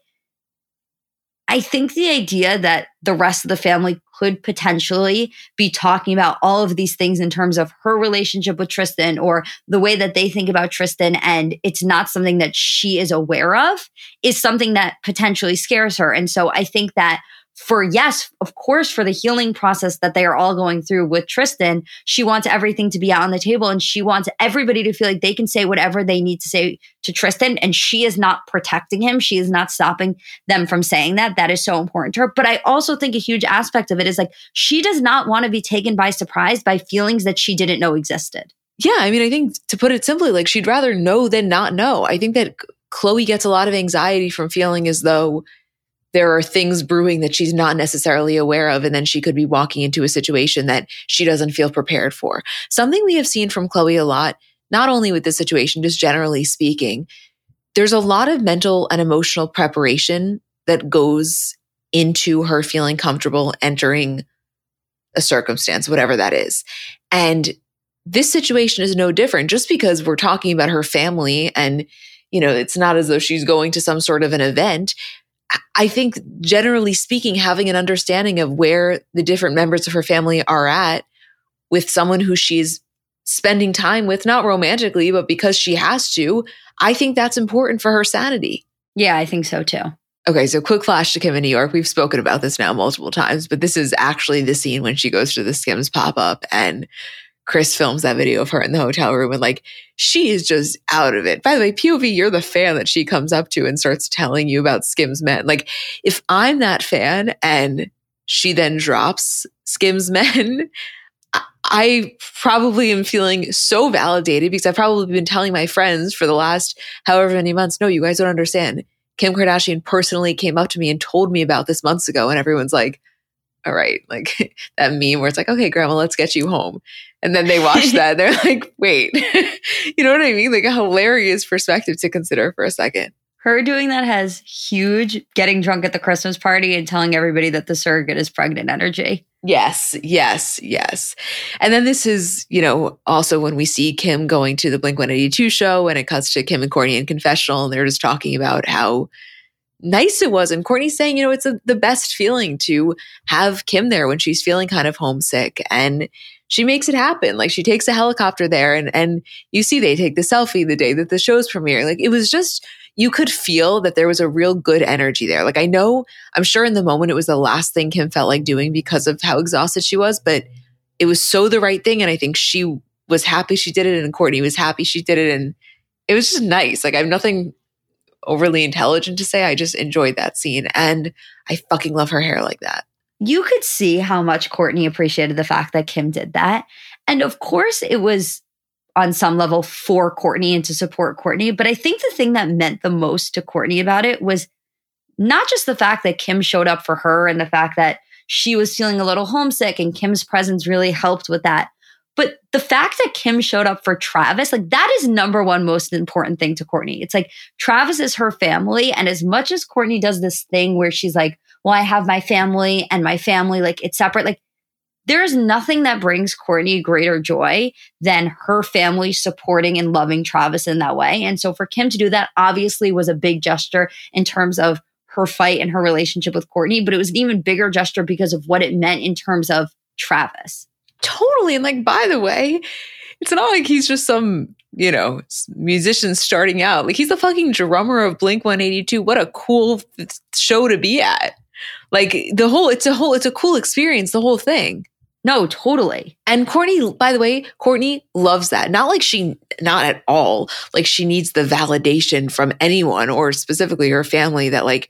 I think the idea that the rest of the family could potentially be talking about all of these things in terms of her relationship with Tristan or the way that they think about Tristan, and it's not something that she is aware of, is something that potentially scares her. And so I think that for yes, of course, for the healing process that they are all going through with Tristan, she wants everything to be out on the table and she wants everybody to feel like they can say whatever they need to say to Tristan. And she is not protecting him. She is not stopping them from saying that. That is so important to her. But I also think a huge aspect of it is like she does not want to be taken by surprise by feelings that she didn't know existed. Yeah. I mean, I think to put it simply, like she'd rather know than not know. I think that Khloé gets a lot of anxiety from feeling as though there are things brewing that she's not necessarily aware of. And then she could be walking into a situation that she doesn't feel prepared for. Something we have seen from Khloé a lot, not only with this situation, just generally speaking, there's a lot of mental and emotional preparation that goes into her feeling comfortable entering a circumstance, whatever that is. And this situation is no different just because we're talking about her family and you know, it's not as though she's going to some sort of an event. I think generally speaking, having an understanding of where the different members of her family are at with someone who she's spending time with, not romantically, but because she has to, I think that's important for her sanity. Yeah, I think so too. Okay, so quick flash to Kim in New York. We've spoken about this now multiple times, but this is actually the scene when she goes to the Skims pop up and Kris films that video of her in the hotel room and like she is just out of it. By the way, POV, you're the fan that she comes up to and starts telling you about Skims Men. Like if I'm that fan and she then drops Skims Men, I probably am feeling so validated because I've probably been telling my friends for the last however many months, no, you guys don't understand. Kim Kardashian personally came up to me and told me about this months ago. And everyone's like, all right, like that meme where it's like, okay, grandma, let's get you home. And then they watch that. They're like, wait, you know what I mean? Like a hilarious perspective to consider for a second. Her doing that has huge getting drunk at the Christmas party and telling everybody that the surrogate is pregnant energy. Yes, yes, yes. And then this is, you know, also when we see Kim going to the Blink 182 show and it cuts to Kim and Kourtney in confessional and they're just talking about how nice it was. And Kourtney's saying, you know, it's a, the best feeling to have Kim there when she's feeling kind of homesick. And she makes it happen. Like she takes a helicopter there and and you see they take the selfie the day that the show's premiere. Like it was just you could feel that there was a real good energy there. Like I know, I'm sure in the moment it was the last thing Kim felt like doing because of how exhausted she was, but it was so the right thing. And I think she was happy she did it and Kourtney was happy she did it. And it was just nice. Like I have nothing overly intelligent to say. I just enjoyed that scene. And I fucking love her hair like that. You could see how much Kourtney appreciated the fact that Kim did that. And of course, it was on some level for Kourtney and to support Kourtney. But I think the thing that meant the most to Kourtney about it was not just the fact that Kim showed up for her and the fact that she was feeling a little homesick and Kim's presence really helped with that. But the fact that Kim showed up for Travis, like that is number one most important thing to Kourtney. It's like Travis is her family. And as much as Kourtney does this thing where she's like, well, I have my family and my family, like it's separate, like there is nothing that brings Kourtney greater joy than her family supporting and loving Travis in that way. And so for Kim to do that obviously was a big gesture in terms of her fight and her relationship with Kourtney, but it was an even bigger gesture because of what it meant in terms of Travis. Totally. And like, by the way, it's not like he's just some, you know, musician starting out. Like he's the fucking drummer of Blink 182. What a cool show to be at. Like the whole, it's a whole, it's a cool experience, the whole thing. No, totally. And Kourtney, by the way, Kourtney loves that. Not like she, not at all, like she needs the validation from anyone or specifically her family that like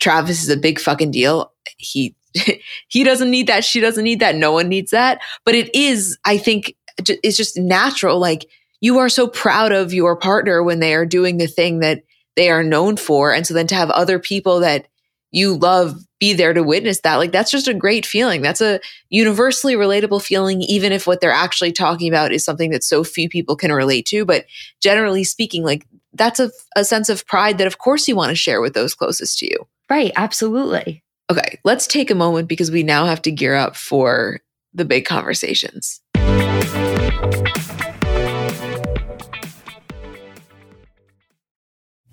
Travis is a big fucking deal. He, he doesn't need that. She doesn't need that. No one needs that. But it is, I think, it's just natural. Like you are so proud of your partner when they are doing the thing that they are known for. And so then to have other people that you love be there to witness that. Like that's just a great feeling. That's a universally relatable feeling, even if what they're actually talking about is something that so few people can relate to. But generally speaking, like that's a, a sense of pride that of course you want to share with those closest to you. Right. Absolutely. Okay. Let's take a moment because we now have to gear up for the big conversations.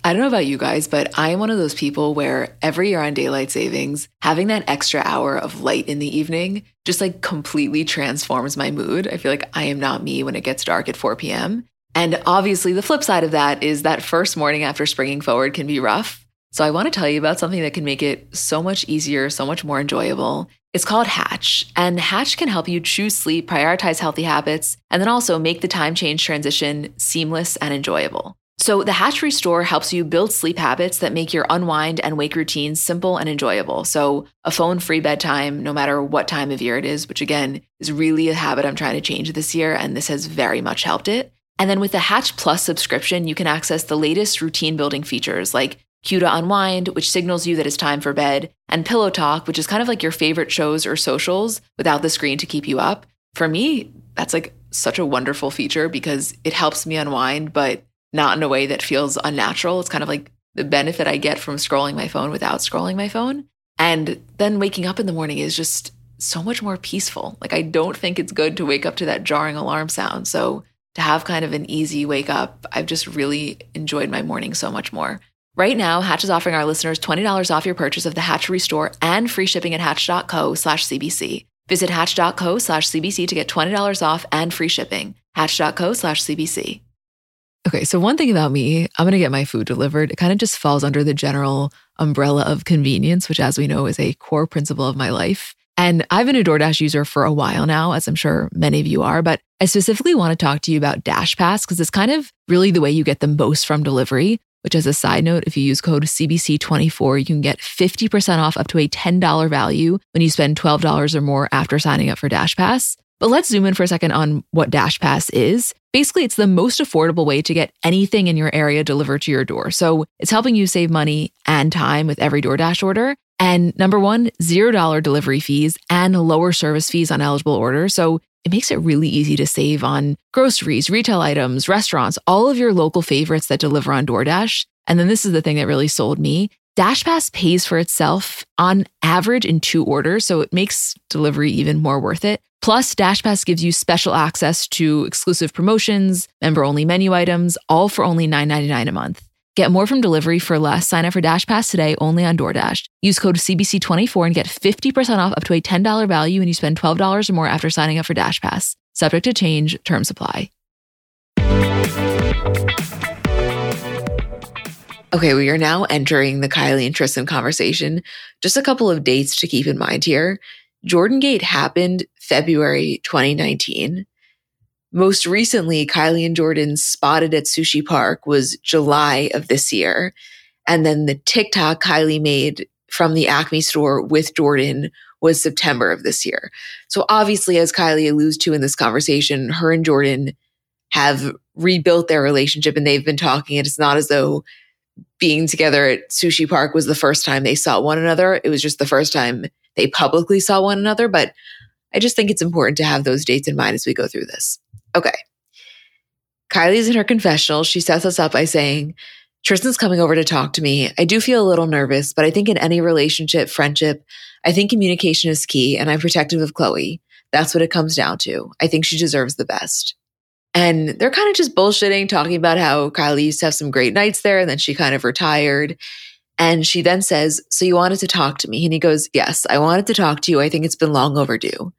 I don't know about you guys, but I am one of those people where every year on daylight savings, having that extra hour of light in the evening just like completely transforms my mood. I feel like I am not me when it gets dark at 4 p.m. And obviously, the flip side of that is that first morning after springing forward can be rough. So, I want to tell you about something that can make it so much easier, so much more enjoyable. It's called Hatch, and Hatch can help you choose sleep, prioritize healthy habits, and then also make the time change transition seamless and enjoyable. So, the Hatch Restore helps you build sleep habits that make your unwind and wake routines simple and enjoyable. So, a phone free bedtime, no matter what time of year it is, which again is really a habit I'm trying to change this year, and this has very much helped it. And then with the Hatch Plus subscription, you can access the latest routine building features like Cue to Unwind, which signals you that it's time for bed, and Pillow Talk, which is kind of like your favorite shows or socials without the screen to keep you up. For me, that's like such a wonderful feature because it helps me unwind, but not in a way that feels unnatural. It's kind of like the benefit I get from scrolling my phone without scrolling my phone. And then waking up in the morning is just so much more peaceful. Like, I don't think it's good to wake up to that jarring alarm sound. So, to have kind of an easy wake up, I've just really enjoyed my morning so much more. Right now, Hatch is offering our listeners $20 off your purchase of the Hatch Restore and free shipping at hatch.co slash CBC. Visit hatch.co slash CBC to get $20 off and free shipping. Hatch.co slash CBC. Okay, so one thing about me, I'm going to get my food delivered. It kind of just falls under the general umbrella of convenience, which, as we know, is a core principle of my life. And I've been a DoorDash user for a while now, as I'm sure many of you are, but I specifically want to talk to you about DashPass because it's kind of really the way you get the most from delivery. Which, as a side note, if you use code CBC24, you can get 50% off up to a $10 value when you spend $12 or more after signing up for DashPass. But let's zoom in for a second on what DashPass is. Basically, it's the most affordable way to get anything in your area delivered to your door. So it's helping you save money and time with every DoorDash order. And number one, $0 delivery fees and lower service fees on eligible orders. So it makes it really easy to save on groceries, retail items, restaurants, all of your local favorites that deliver on DoorDash. And then this is the thing that really sold me. DashPass pays for itself on average in two orders, so it makes delivery even more worth it. Plus, DashPass gives you special access to exclusive promotions, member only menu items, all for only $9.99 a month. Get more from delivery for less. Sign up for DashPass today only on DoorDash. Use code CBC24 and get 50% off up to a $10 value when you spend $12 or more after signing up for DashPass. Subject to change, terms apply. Okay, we are now entering the Kylie and Tristan conversation. Just a couple of dates to keep in mind here. Jordyn Gate happened February 2019. Most recently, Kylie and Jordyn spotted at Sushi Park was July of this year. And then the TikTok Kylie made from the Acme store with Jordyn was September of this year. So obviously, as Kylie alludes to in this conversation, her and Jordyn have rebuilt their relationship and they've been talking. And it's not as though being together at Sushi Park was the first time they saw one another. It was just the first time they publicly saw one another. But I just think it's important to have those dates in mind as we go through this. Okay. Kylie's in her confessional. She sets us up by saying, Tristan's coming over to talk to me. I do feel a little nervous, but I think in any relationship, friendship, I think communication is key and I'm protective of Khloé. That's what it comes down to. I think she deserves the best. And they're kind of just bullshitting, talking about how Kylie used to have some great nights there and then she kind of retired. And she then says, So you wanted to talk to me? And he goes, Yes, I wanted to talk to you. I think it's been long overdue.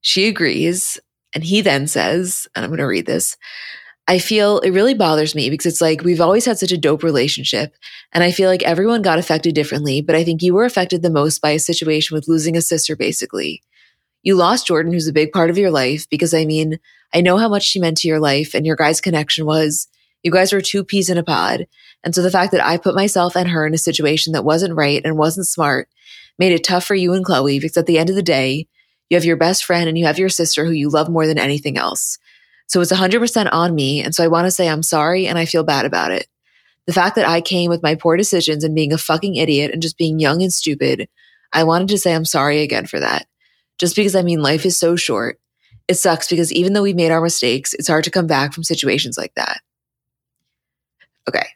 She agrees. And he then says, and I'm going to read this I feel it really bothers me because it's like we've always had such a dope relationship. And I feel like everyone got affected differently, but I think you were affected the most by a situation with losing a sister, basically. You lost Jordyn, who's a big part of your life, because I mean, I know how much she meant to your life and your guys' connection was you guys were two peas in a pod. And so the fact that I put myself and her in a situation that wasn't right and wasn't smart made it tough for you and Khloé because at the end of the day, you have your best friend and you have your sister who you love more than anything else. So it's 100% on me. And so I want to say I'm sorry and I feel bad about it. The fact that I came with my poor decisions and being a fucking idiot and just being young and stupid, I wanted to say I'm sorry again for that. Just because I mean, life is so short. It sucks because even though we've made our mistakes, it's hard to come back from situations like that. Okay.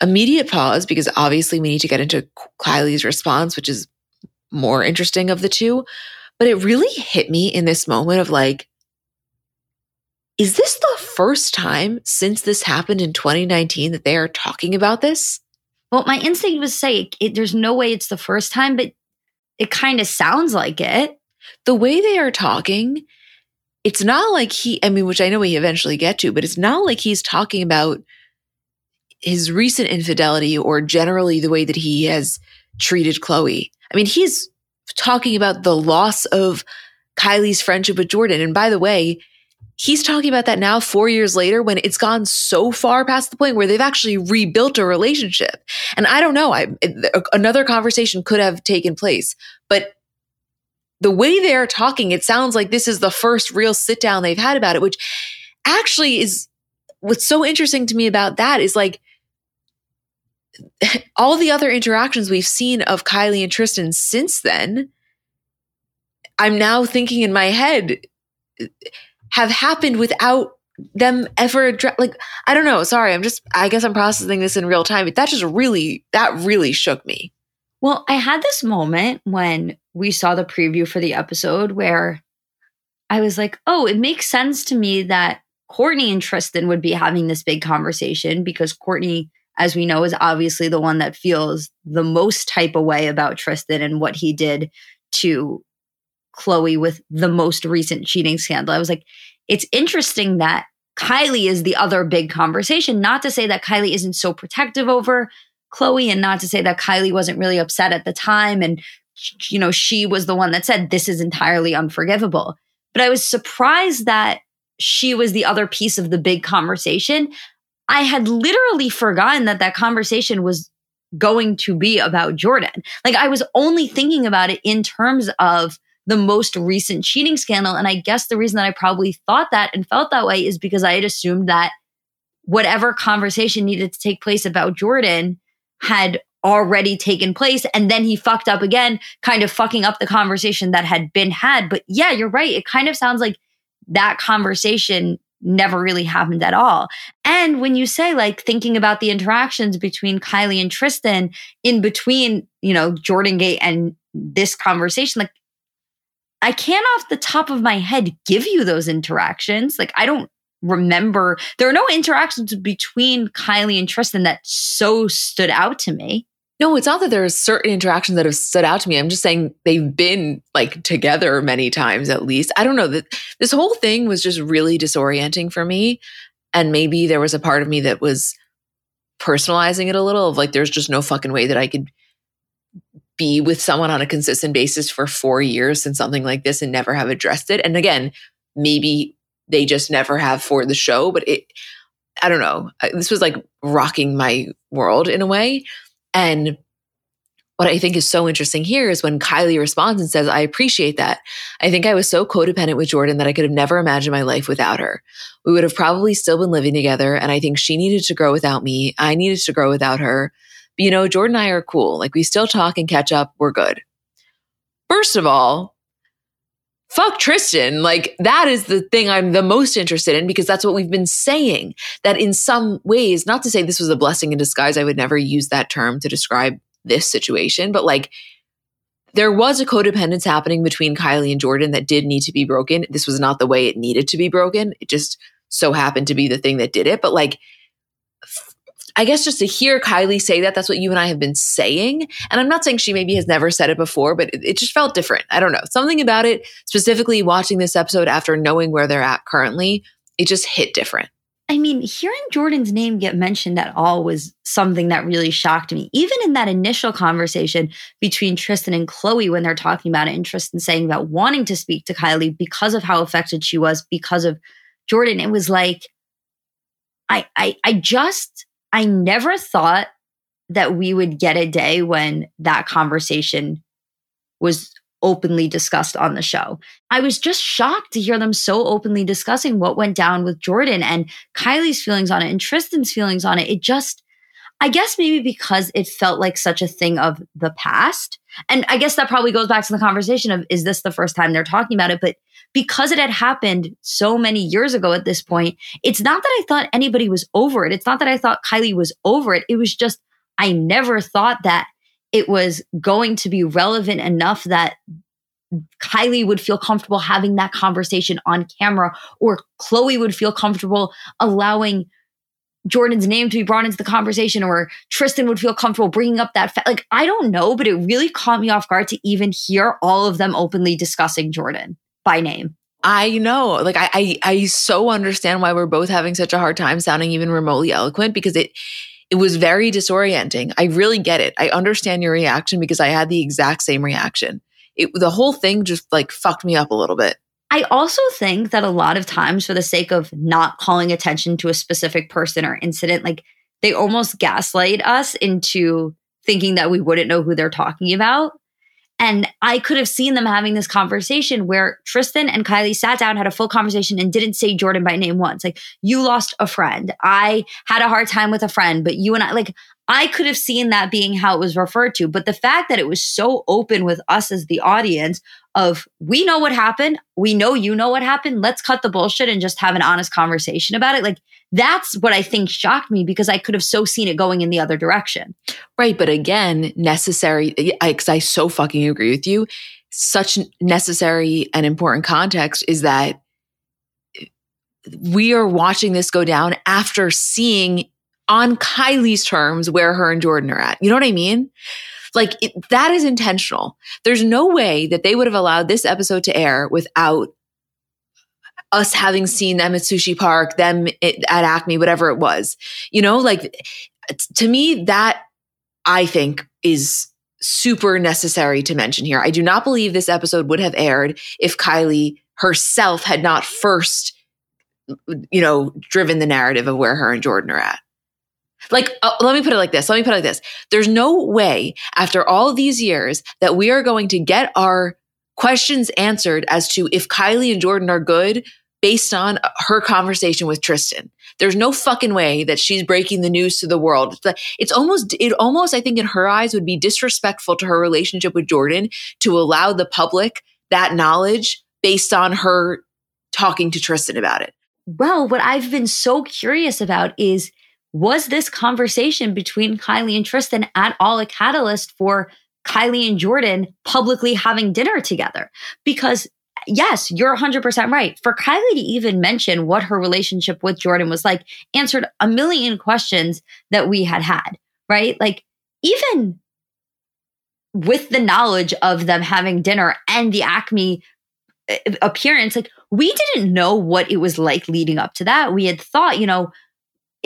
Immediate pause because obviously we need to get into Kylie's response, which is more interesting of the two. But it really hit me in this moment of like, is this the first time since this happened in 2019 that they are talking about this? Well, my instinct was say it, there's no way it's the first time, but it kind of sounds like it. The way they are talking, it's not like he, I mean, which I know we eventually get to, but it's not like he's talking about his recent infidelity or generally the way that he has treated Khloé. I mean, he's talking about the loss of Kylie's friendship with Jordyn. And by the way, he's talking about that now four years later when it's gone so far past the point where they've actually rebuilt a relationship and i don't know i another conversation could have taken place but the way they're talking it sounds like this is the first real sit down they've had about it which actually is what's so interesting to me about that is like all the other interactions we've seen of Kylie and Tristan since then I'm now thinking in my head have happened without them ever address like i don't know sorry i'm just i guess i'm processing this in real time but that just really that really shook me. Well i had this moment when we saw the preview for the episode where i was like oh it makes sense to me that kourtney and tristan would be having this big conversation because kourtney as we know is obviously the one that feels the most type away about tristan and what he did to Khloé with the most recent cheating scandal. I was like, it's interesting that Kylie is the other big conversation. Not to say that Kylie isn't so protective over Khloé, and not to say that Kylie wasn't really upset at the time. And, you know, she was the one that said this is entirely unforgivable. But I was surprised that she was the other piece of the big conversation. I had literally forgotten that that conversation was going to be about Jordyn. Like I was only thinking about it in terms of the most recent cheating scandal. And I guess the reason that I probably thought that and felt that way is because I had assumed that whatever conversation needed to take place about Jordyn had already taken place. And then he fucked up again, kind of fucking up the conversation that had been had. But yeah, you're right. It kind of sounds like that conversation never really happened at all. And when you say like thinking about the interactions between Kylie and Tristan in between, you know, Jordyn Gate and this conversation, like I can't off the top of my head give you those interactions. Like I don't remember there are no interactions between Kylie and Tristan that so stood out to me. No, it's not that there are certain interactions that have stood out to me. I'm just saying they've been like together many times at least. I don't know that this whole thing was just really disorienting for me. And maybe there was a part of me that was personalizing it a little of like, there's just no fucking way that I could be with someone on a consistent basis for four years and something like this and never have addressed it. And again, maybe they just never have for the show, but it, I don't know. This was like rocking my world in a way. And what I think is so interesting here is when Kylie responds and says, I appreciate that. I think I was so codependent with Jordyn that I could have never imagined my life without her. We would have probably still been living together. And I think she needed to grow without me. I needed to grow without her. But you know, Jordyn and I are cool. Like we still talk and catch up. We're good. First of all, fuck Tristan. Like that is the thing I'm the most interested in because that's what we've been saying. That in some ways, not to say this was a blessing in disguise, I would never use that term to describe this situation, but like there was a codependence happening between Kylie and Jordyn that did need to be broken. This was not the way it needed to be broken. It just so happened to be the thing that did it. But like, I guess just to hear Kylie say that, that's what you and I have been saying. And I'm not saying she maybe has never said it before, but it, it just felt different. I don't know. Something about it, specifically watching this episode after knowing where they're at currently, it just hit different. I mean, hearing Jordyn's name get mentioned at all was something that really shocked me. Even in that initial conversation between Tristan and Khloé, when they're talking about it, and Tristan saying about wanting to speak to Kylie because of how affected she was because of Jordyn, it was like, I, I, I just, I never thought that we would get a day when that conversation was openly discussed on the show. I was just shocked to hear them so openly discussing what went down with Jordyn and Kylie's feelings on it and Tristan's feelings on it. It just, I guess maybe because it felt like such a thing of the past. And I guess that probably goes back to the conversation of is this the first time they're talking about it? But because it had happened so many years ago at this point, it's not that I thought anybody was over it. It's not that I thought Kylie was over it. It was just, I never thought that it was going to be relevant enough that Kylie would feel comfortable having that conversation on camera, or Khloé would feel comfortable allowing Jordyn's name to be brought into the conversation, or Tristan would feel comfortable bringing up that. Fa- like, I don't know, but it really caught me off guard to even hear all of them openly discussing Jordyn by name. I know. Like I, I I so understand why we're both having such a hard time sounding even remotely eloquent because it it was very disorienting. I really get it. I understand your reaction because I had the exact same reaction. It, the whole thing just like fucked me up a little bit. I also think that a lot of times, for the sake of not calling attention to a specific person or incident, like they almost gaslight us into thinking that we wouldn't know who they're talking about. And I could have seen them having this conversation where Tristan and Kylie sat down, had a full conversation, and didn't say Jordyn by name once. Like, you lost a friend. I had a hard time with a friend, but you and I, like, I could have seen that being how it was referred to. But the fact that it was so open with us as the audience of we know what happened, we know you know what happened, let's cut the bullshit and just have an honest conversation about it. Like, that's what I think shocked me because I could have so seen it going in the other direction. Right. But again, necessary, because I, I so fucking agree with you. Such necessary and important context is that we are watching this go down after seeing on Kylie's terms where her and Jordyn are at. You know what I mean? Like it, that is intentional. There's no way that they would have allowed this episode to air without us having seen them at Sushi Park, them at Acme, whatever it was. You know, like to me, that I think is super necessary to mention here. I do not believe this episode would have aired if Kylie herself had not first, you know, driven the narrative of where her and Jordyn are at. Like, uh, let me put it like this. Let me put it like this. There's no way after all these years that we are going to get our questions answered as to if Kylie and Jordyn are good based on her conversation with Tristan. There's no fucking way that she's breaking the news to the world. It's almost, it almost, I think in her eyes would be disrespectful to her relationship with Jordyn to allow the public that knowledge based on her talking to Tristan about it. Well, what I've been so curious about is was this conversation between Kylie and Tristan at all a catalyst for Kylie and Jordyn publicly having dinner together? Because yes, you're 100% right. For Kylie to even mention what her relationship with Jordyn was like answered a million questions that we had had, right? Like, even with the knowledge of them having dinner and the Acme uh, appearance, like, we didn't know what it was like leading up to that. We had thought, you know,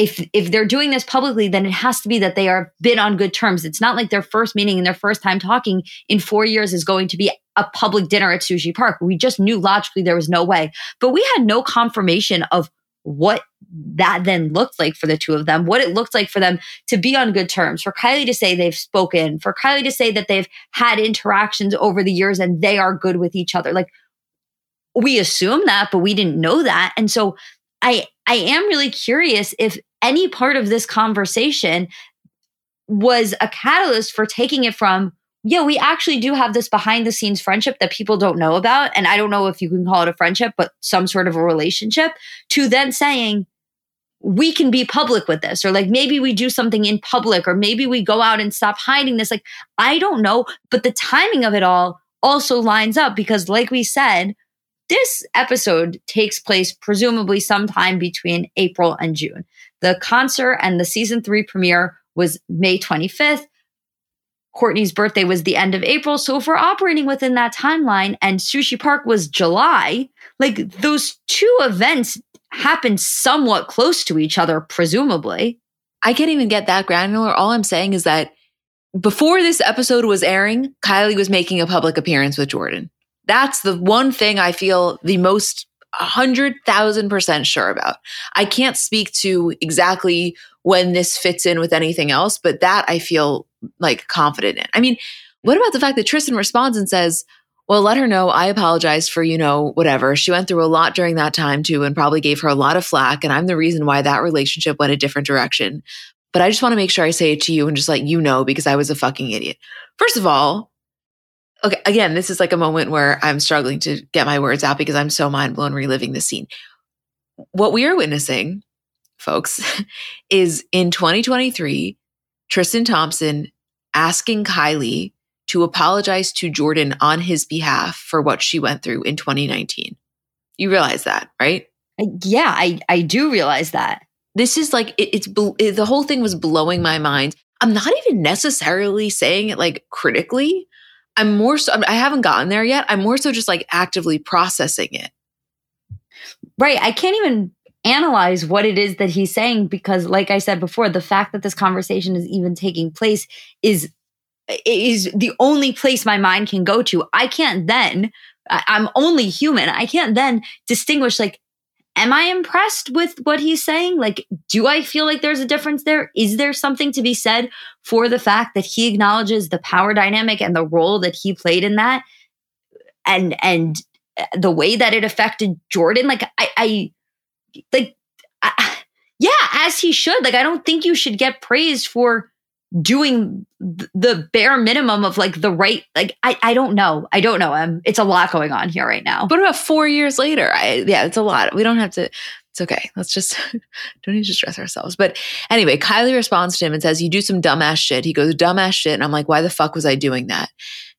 if if they're doing this publicly, then it has to be that they are been on good terms. It's not like their first meeting and their first time talking in four years is going to be a public dinner at Sushi Park. We just knew logically there was no way, but we had no confirmation of what that then looked like for the two of them, what it looked like for them to be on good terms, for Kylie to say they've spoken, for Kylie to say that they've had interactions over the years and they are good with each other. Like we assume that, but we didn't know that. And so I I am really curious if any part of this conversation was a catalyst for taking it from yeah, we actually do have this behind the scenes friendship that people don't know about. And I don't know if you can call it a friendship, but some sort of a relationship to then saying, we can be public with this, or like maybe we do something in public, or maybe we go out and stop hiding this. Like, I don't know. But the timing of it all also lines up because, like we said, this episode takes place presumably sometime between April and June. The concert and the season three premiere was May 25th. Kourtney's birthday was the end of April. So if we're operating within that timeline and Sushi Park was July, like those two events happened somewhat close to each other, presumably. I can't even get that granular. All I'm saying is that before this episode was airing, Kylie was making a public appearance with Jordyn. That's the one thing I feel the most 100,000% sure about. I can't speak to exactly when this fits in with anything else, but that I feel like confident in. I mean, what about the fact that Tristan responds and says, well, let her know I apologize for, you know, whatever. She went through a lot during that time too and probably gave her a lot of flack. And I'm the reason why that relationship went a different direction. But I just want to make sure I say it to you and just let you know because I was a fucking idiot. First of all, okay, again, this is like a moment where I'm struggling to get my words out because I'm so mind blown reliving the scene. What we are witnessing, folks, is in 2023, Tristan Thompson asking Kylie to apologize to Jordyn on his behalf for what she went through in 2019. You realize that, right? Yeah, I, I do realize that. This is like, it, it's it, the whole thing was blowing my mind. I'm not even necessarily saying it like critically. I'm more so, I haven't gotten there yet. I'm more so just like actively processing it. Right. I can't even analyze what it is that he's saying because like I said before, the fact that this conversation is even taking place is is the only place my mind can go to. I can't then I'm only human. I can't then distinguish like am I impressed with what he's saying? Like, do I feel like there's a difference there? Is there something to be said for the fact that he acknowledges the power dynamic and the role that he played in that? And and uh, the way that it affected Jordyn, like I, I like, I, yeah, as he should. Like, I don't think you should get praised for doing the bare minimum of like the right like I, I don't know. I don't know. Um, it's a lot going on here right now. But about four years later I, yeah it's a lot. We don't have to it's okay. Let's just don't need to stress ourselves. But anyway kylie responds to him and says you do some dumbass shit. He goes dumbass shit. And i'm like why the fuck was i doing that?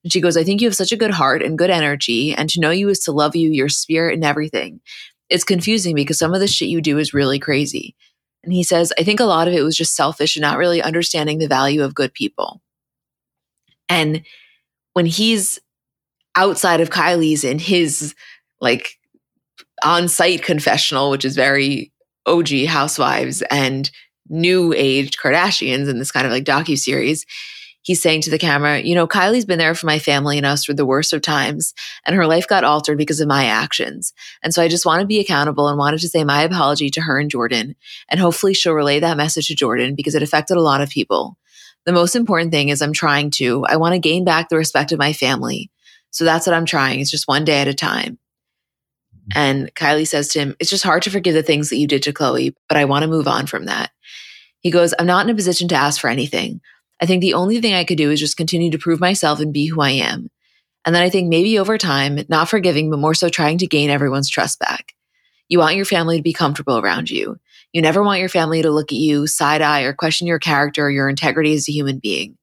And she goes i think you have such a good heart and good energy and to know you is to love you your spirit and everything. It's confusing because some of the shit you do is really crazy and he says, I think a lot of it was just selfish and not really understanding the value of good people. And when he's outside of Kylie's in his like on site confessional, which is very OG housewives and new age Kardashians in this kind of like docu series, he's saying to the camera, you know, Kylie's been there for my family and us through the worst of times, and her life got altered because of my actions. And so I just want to be accountable and wanted to say my apology to her and Jordyn. And hopefully she'll relay that message to Jordyn because it affected a lot of people. The most important thing is I'm trying to, I want to gain back the respect of my family. So that's what I'm trying. It's just one day at a time. And Kylie says to him, It's just hard to forgive the things that you did to Khloé, but I want to move on from that. He goes, I'm not in a position to ask for anything. I think the only thing I could do is just continue to prove myself and be who I am. And then I think maybe over time, not forgiving, but more so trying to gain everyone's trust back. You want your family to be comfortable around you. You never want your family to look at you side eye or question your character or your integrity as a human being.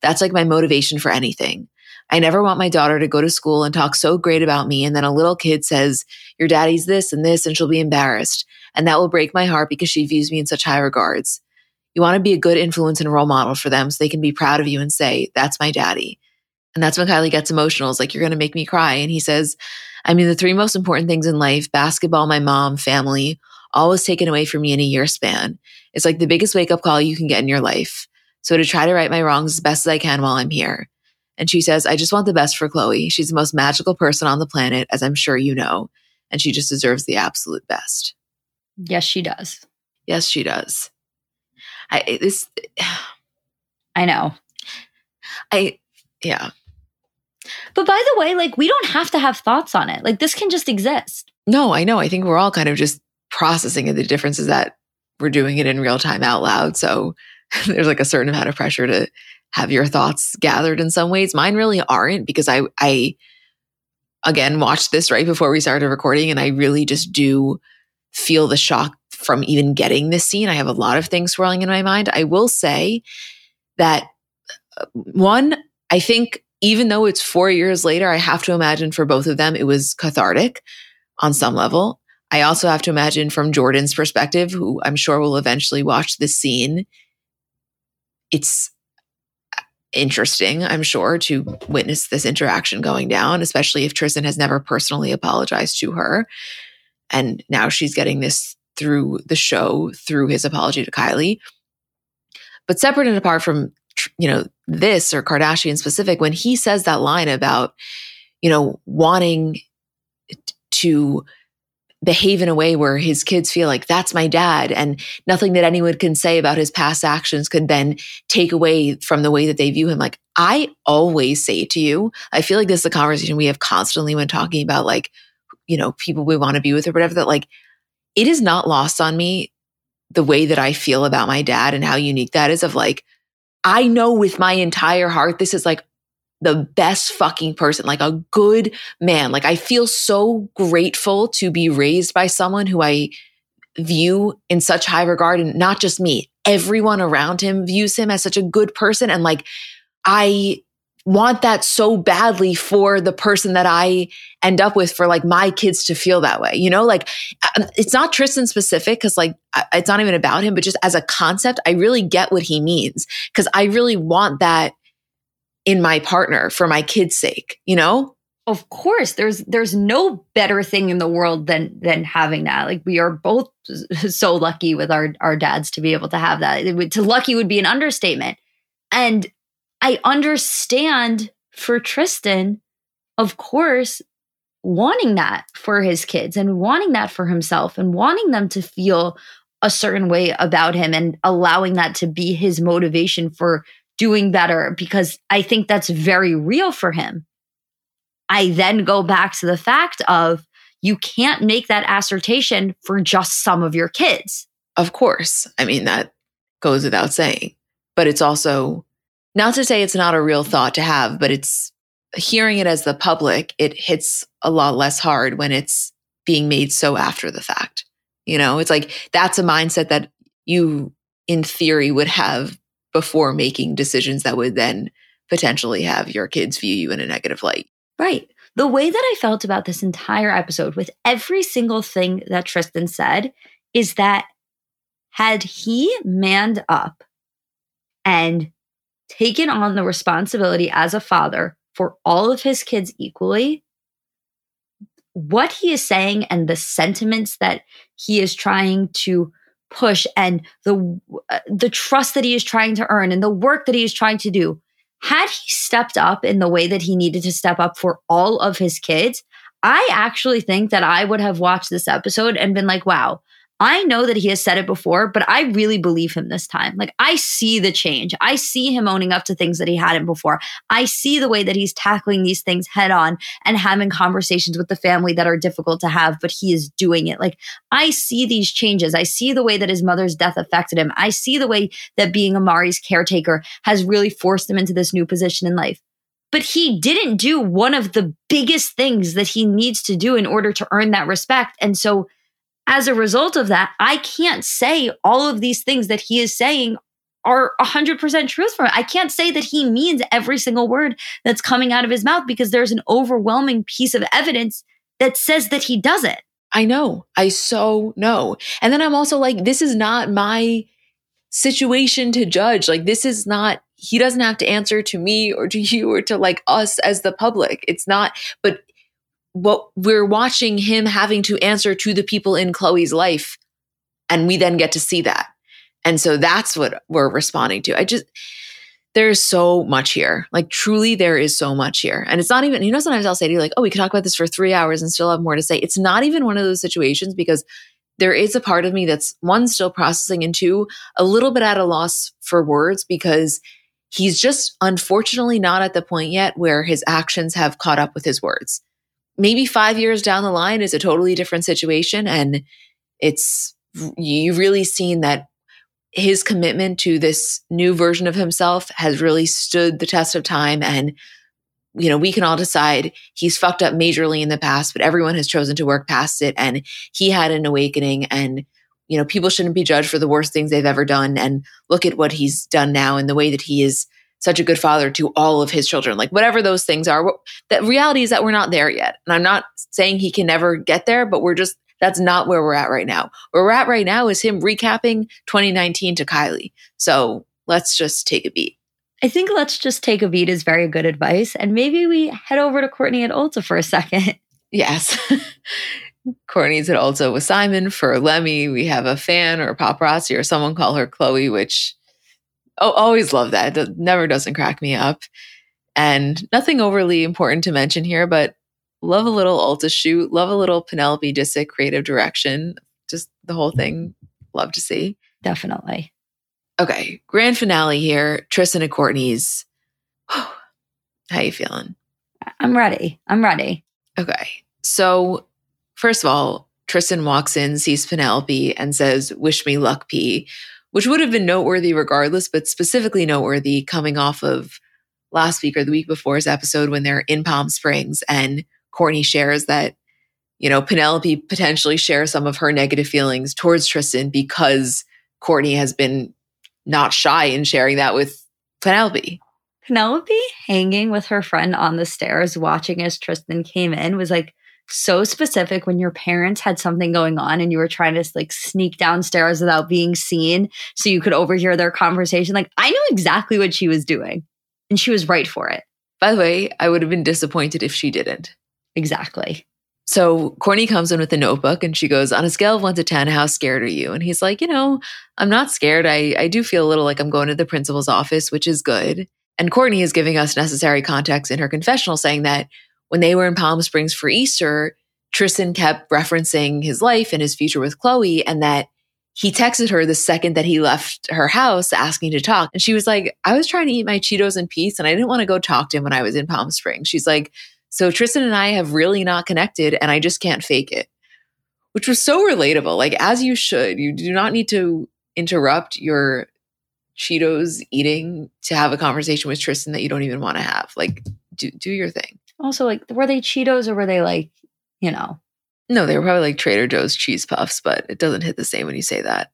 That's like my motivation for anything. I never want my daughter to go to school and talk so great about me. And then a little kid says, Your daddy's this and this, and she'll be embarrassed. And that will break my heart because she views me in such high regards. You want to be a good influence and role model for them so they can be proud of you and say, That's my daddy. And that's when Kylie gets emotional. It's like, You're going to make me cry. And he says, I mean, the three most important things in life basketball, my mom, family all was taken away from me in a year span. It's like the biggest wake up call you can get in your life. So to try to right my wrongs as best as I can while I'm here. And she says, I just want the best for Khloé. She's the most magical person on the planet, as I'm sure you know. And she just deserves the absolute best. Yes, she does. Yes, she does. I this I know. I yeah. But by the way, like we don't have to have thoughts on it. Like this can just exist. No, I know. I think we're all kind of just processing it. the differences that we're doing it in real time out loud. So there's like a certain amount of pressure to have your thoughts gathered in some ways. Mine really aren't because I I again watched this right before we started recording and I really just do feel the shock from even getting this scene. I have a lot of things swirling in my mind. I will say that uh, one, I think even though it's 4 years later, I have to imagine for both of them it was cathartic on some level. I also have to imagine from Jordyn's perspective, who I'm sure will eventually watch this scene, it's interesting, I'm sure, to witness this interaction going down, especially if Tristan has never personally apologized to her. And now she's getting this through the show, through his apology to Kylie. But separate and apart from, you know, this or Kardashian specific, when he says that line about, you know, wanting to behave in a way where his kids feel like that's my dad and nothing that anyone can say about his past actions could then take away from the way that they view him like i always say to you i feel like this is a conversation we have constantly when talking about like you know people we want to be with or whatever that like it is not lost on me the way that i feel about my dad and how unique that is of like i know with my entire heart this is like the best fucking person, like a good man. Like I feel so grateful to be raised by someone who I view in such high regard and not just me, everyone around him views him as such a good person and like I want that so badly for the person that I end up with for like my kids to feel that way. You know, like um, it's not Tristan specific because like it's not even about him, but just as a concept, I really get what he means because I really want that in my partner for my kids' sake, you know? Of course, there's there's no better thing in the world than than having that. Like we are both so lucky with our our dads to be able to have that. Would, to lucky would be an understatement. And I understand for Tristan, of course, wanting that for his kids and wanting that for himself and wanting them to feel a certain way about him and allowing that to be his motivation for doing better because I think that's very real for him. I then go back to the fact of you can't make that assertion for just some of your kids. Of course. I mean, that goes without saying. But it's also not to say it's not a real thought to have, but it's hearing it as the public, it hits a lot less hard when it's being made so after the fact. You know, it's like that's a mindset that you, in theory, would have before making decisions that would then potentially have your kids view you in a negative light. Right. The way that I felt about this entire episode with every single thing that Tristan said is that had he manned up and taken on the responsibility as a father for all of his kids equally, what he is saying and the sentiments that he is trying to push and the uh, the trust that he is trying to earn and the work that he is trying to do had he stepped up in the way that he needed to step up for all of his kids i actually think that i would have watched this episode and been like wow I know that he has said it before, but I really believe him this time. Like I see the change. I see him owning up to things that he hadn't before. I see the way that he's tackling these things head on and having conversations with the family that are difficult to have, but he is doing it. Like I see these changes. I see the way that his mother's death affected him. I see the way that being Amari's caretaker has really forced him into this new position in life but he didn't do one of the biggest things that he needs to do in order to earn that respect. And so as a result of that, I can't say all of these things that he is saying are 100% truth for him. I can't say that he means every single word that's coming out of his mouth because there's an overwhelming piece of evidence that says that he doesn't. I know. I so know. And then I'm also like, this is not my situation to judge. Like, this is not, he doesn't have to answer to me or to you or to like us as the public. It's not, but what we're watching him having to answer to the people in Khloé's life. And we then get to see that. And so that's what we're responding to. I just, there's so much here. Like, truly, there is so much here. And it's not even, you know, sometimes I'll say to you, like, oh, we could talk about this for three hours and still have more to say. It's not even one of those situations because there is a part of me that's one, still processing, and two, a little bit at a loss for words because he's just unfortunately not at the point yet where his actions have caught up with his words. Maybe five years down the line is a totally different situation. And it's, you've really seen that his commitment to this new version of himself has really stood the test of time. And, you know, we can all decide he's fucked up majorly in the past, but everyone has chosen to work past it. And he had an awakening and, you know, people shouldn't be judged for the worst things they've ever done. And look at what he's done now and the way that he is such a good father to all of his children. Like whatever those things are, the reality is that we're not there yet. And I'm not saying he can never get there, but we're just that's not where we're at right now. Where we're at right now is him recapping 2019 to Kylie. So let's just take a beat. I think let's just take a beat is very good advice. And maybe we head over to Kourtney and Ulta for a second. Yes. Kourtney's at Ulta with Simon for Lemme. We have a fan or a paparazzi or someone call her Khloé, which oh, always love that. It never doesn't crack me up. And nothing overly important to mention here, but love a little Ulta shoot, love a little Penelope Disick creative direction. Just the whole thing, love to see. Definitely. Okay, grand finale here. Tristan and Kourtney's. How you feeling? I'm ready. I'm ready. Okay. So, first of all, Tristan walks in, sees Penelope, and says, Wish me luck, P, which would have been noteworthy regardless, but specifically noteworthy coming off of last week or the week before's episode when they're in Palm Springs and Kourtney shares that, you know, Penelope potentially shares some of her negative feelings towards Tristan because Kourtney has been not shy in sharing that with Penelope. Penelope hanging with her friend on the stairs, watching as Tristan came in, was like so specific when your parents had something going on and you were trying to like sneak downstairs without being seen so you could overhear their conversation. Like, I knew exactly what she was doing and she was right for it. By the way, I would have been disappointed if she didn't. Exactly. So Kourtney comes in with a notebook and she goes, On a scale of one to 10, how scared are you? And he's like, You know, I'm not scared. I, I do feel a little like I'm going to the principal's office, which is good. And Kourtney is giving us necessary context in her confessional, saying that when they were in Palm Springs for Easter, Tristan kept referencing his life and his future with Khloé and that he texted her the second that he left her house asking to talk. And she was like, I was trying to eat my Cheetos in peace and I didn't want to go talk to him when I was in Palm Springs. She's like, so Tristan and I have really not connected and I just can't fake it, which was so relatable. Like, as you should, you do not need to interrupt your Cheetos eating to have a conversation with Tristan that you don't even want to have. Like, do, do your thing. Also, like, were they Cheetos or were they like, you know? No, they were probably like Trader Joe's cheese puffs, but it doesn't hit the same when you say that.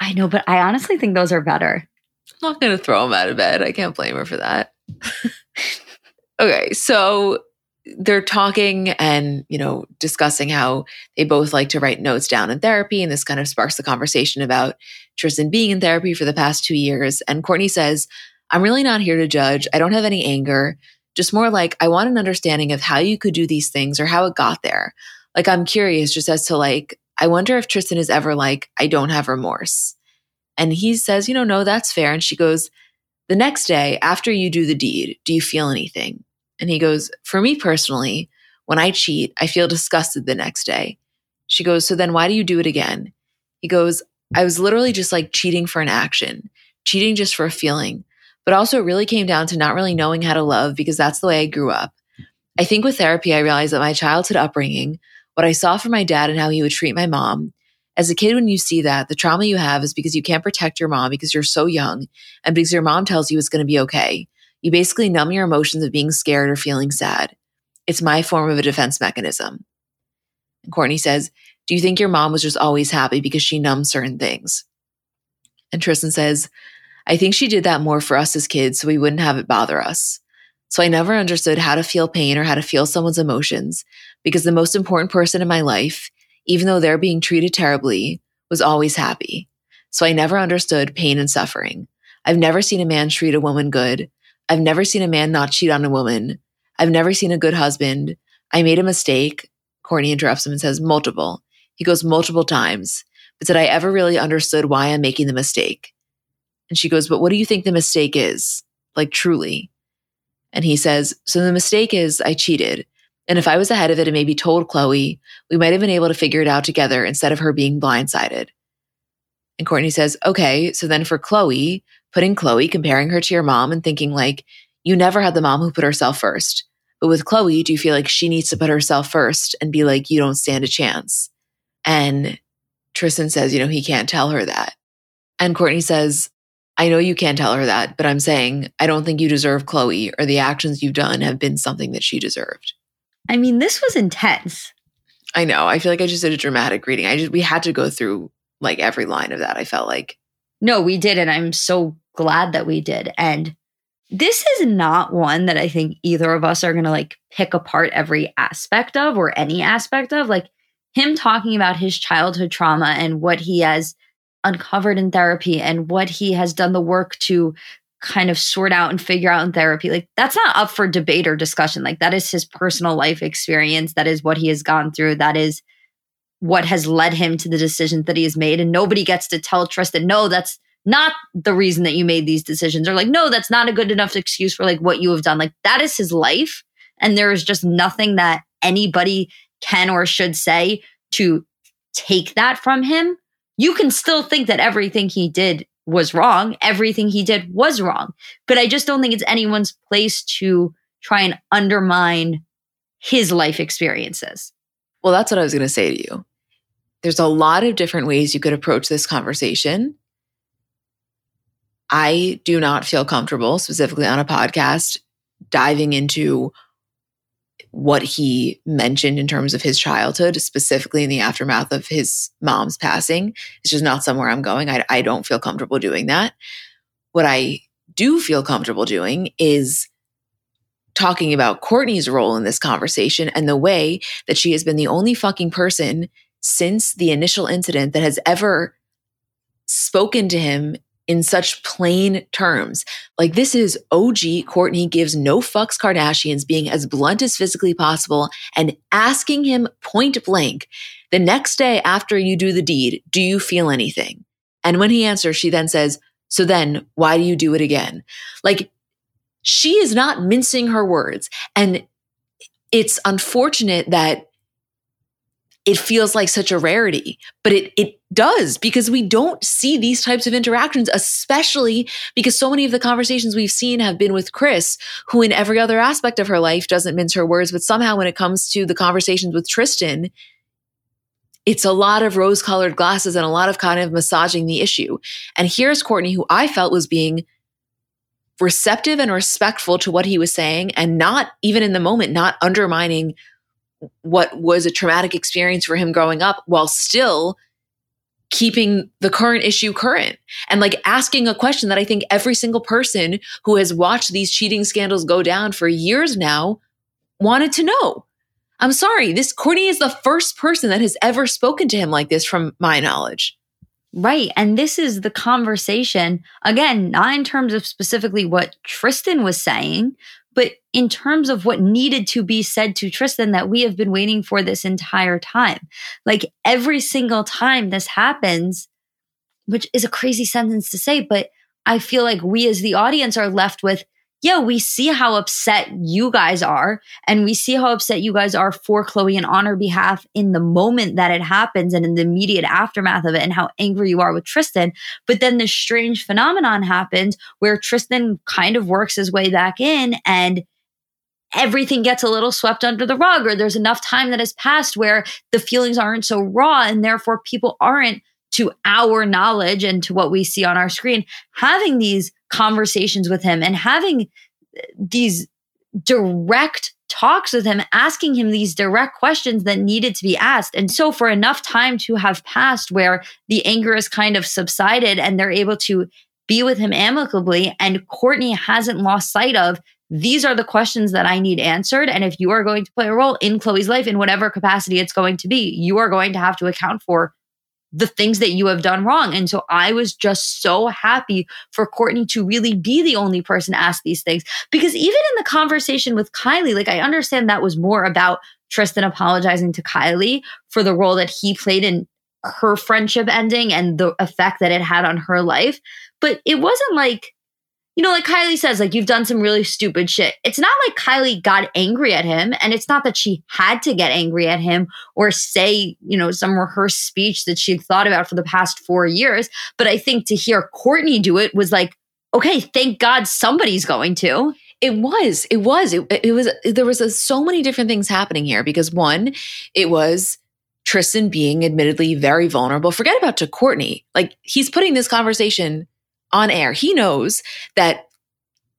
I know, but I honestly think those are better. I'm not going to throw them out of bed. I can't blame her for that. Okay, so they're talking and, you know, discussing how they both like to write notes down in therapy. And this kind of sparks the conversation about Tristan being in therapy for the past two years. And kourtney says, I'm really not here to judge. I don't have any anger, just more like I want an understanding of how you could do these things or how it got there. Like, I'm curious just as to like, I wonder if Tristan is ever like, I don't have remorse. And he says, you know, no, that's fair. And she goes, the next day, after you do the deed, do you feel anything? And he goes, For me personally, when I cheat, I feel disgusted the next day. She goes, So then why do you do it again? He goes, I was literally just like cheating for an action, cheating just for a feeling. But also, it really came down to not really knowing how to love because that's the way I grew up. I think with therapy, I realized that my childhood upbringing, what I saw from my dad and how he would treat my mom, as a kid, when you see that, the trauma you have is because you can't protect your mom because you're so young and because your mom tells you it's going to be okay. You basically numb your emotions of being scared or feeling sad. It's my form of a defense mechanism. And Kourtney says, Do you think your mom was just always happy because she numbed certain things? And Tristan says, I think she did that more for us as kids so we wouldn't have it bother us. So I never understood how to feel pain or how to feel someone's emotions because the most important person in my life, even though they're being treated terribly, was always happy. So I never understood pain and suffering. I've never seen a man treat a woman good. I've never seen a man not cheat on a woman. I've never seen a good husband. I made a mistake. Kourtney interrupts him and says, multiple. He goes, multiple times. But did I ever really understood why I'm making the mistake? And she goes, but what do you think the mistake is? Like truly. And he says, so the mistake is I cheated. And if I was ahead of it and maybe told Khloé, we might have been able to figure it out together instead of her being blindsided. And Kourtney says, okay, so then for Khloé, putting Khloé, comparing her to your mom and thinking like, you never had the mom who put herself first. But with Khloé, do you feel like she needs to put herself first and be like, you don't stand a chance? And Tristan says, you know, he can't tell her that. And Kourtney says, I know you can't tell her that, but I'm saying I don't think you deserve Khloé or the actions you've done have been something that she deserved. I mean, this was intense. I know. I feel like I just did a dramatic reading. I just we had to go through like every line of that. I felt like. No, we did, and I'm so glad that we did. And this is not one that I think either of us are going to like pick apart every aspect of or any aspect of. Like him talking about his childhood trauma and what he has uncovered in therapy and what he has done the work to kind of sort out and figure out in therapy. Like that's not up for debate or discussion. Like that is his personal life experience. That is what he has gone through. That is what has led him to the decisions that he has made. And nobody gets to tell Tristan, no, that's not the reason that you made these decisions. Or like, no, that's not a good enough excuse for like what you have done. Like that is his life. And there is just nothing that anybody can or should say to take that from him. You can still think that everything he did was wrong. Everything he did was wrong. But I just don't think it's anyone's place to try and undermine his life experiences. Well, that's what I was going to say to you. There's a lot of different ways you could approach this conversation. I do not feel comfortable, specifically on a podcast, diving into what he mentioned in terms of his childhood, specifically in the aftermath of his mom's passing. It's just not somewhere I'm going. I, I don't feel comfortable doing that. What I do feel comfortable doing is talking about Kourtney's role in this conversation and the way that she has been the only fucking person since the initial incident that has ever spoken to him in such plain terms. Like this is OG Kourtney gives no fucks Kardashians being as blunt as physically possible and asking him point blank, the next day after you do the deed, do you feel anything? And when he answers, she then says, so then why do you do it again? Like she is not mincing her words. And it's unfortunate that it feels like such a rarity, but it, it does because we don't see these types of interactions, especially because so many of the conversations we've seen have been with Kris, who in every other aspect of her life doesn't mince her words, but somehow when it comes to the conversations with Tristan, it's a lot of rose colored glasses and a lot of kind of massaging the issue. And here's Kourtney, who I felt was being receptive and respectful to what he was saying and not even in the moment, not undermining what was a traumatic experience for him growing up while still keeping the current issue current and like asking a question that I think every single person who has watched these cheating scandals go down for years now wanted to know. I'm sorry, this Kourtney is the first person that has ever spoken to him like this from my knowledge. Right. And this is the conversation, again, not in terms of specifically what Tristan was saying, but in terms of what needed to be said to Tristan that we have been waiting for this entire time. Like every single time this happens, which is a crazy sentence to say, but I feel like we as the audience are left with yeah, we see how upset you guys are, and we see how upset you guys are for Khloé and on her behalf in the moment that it happens and in the immediate aftermath of it, and how angry you are with Tristan. But then this strange phenomenon happens where Tristan kind of works his way back in and everything gets a little swept under the rug, or there's enough time that has passed where the feelings aren't so raw, and therefore people aren't to our knowledge and to what we see on our screen, having these conversations with him and having these direct talks with him, asking him these direct questions that needed to be asked. And so, for enough time to have passed where the anger is kind of subsided and they're able to be with him amicably, and Kourtney hasn't lost sight of these are the questions that I need answered. And if you are going to play a role in Khloé's life in whatever capacity it's going to be, you are going to have to account for the things that you have done wrong. And so I was just so happy for Kourtney to really be the only person to ask these things. Because even in the conversation with Kylie, like I understand that was more about Tristan apologizing to Kylie for the role that he played in her friendship ending and the effect that it had on her life. But it wasn't like you know, like Kylie says, like you've done some really stupid shit. It's not like Kylie got angry at him, and it's not that she had to get angry at him or say, you know, some rehearsed speech that she'd thought about for the past four years. But I think to hear Kourtney do it was like, okay, thank God somebody's going to. It was, it was, it, it was, there was a, so many different things happening here because one, it was Tristan being admittedly very vulnerable. Forget about to Kourtney, Like he's putting this conversation on air. He knows that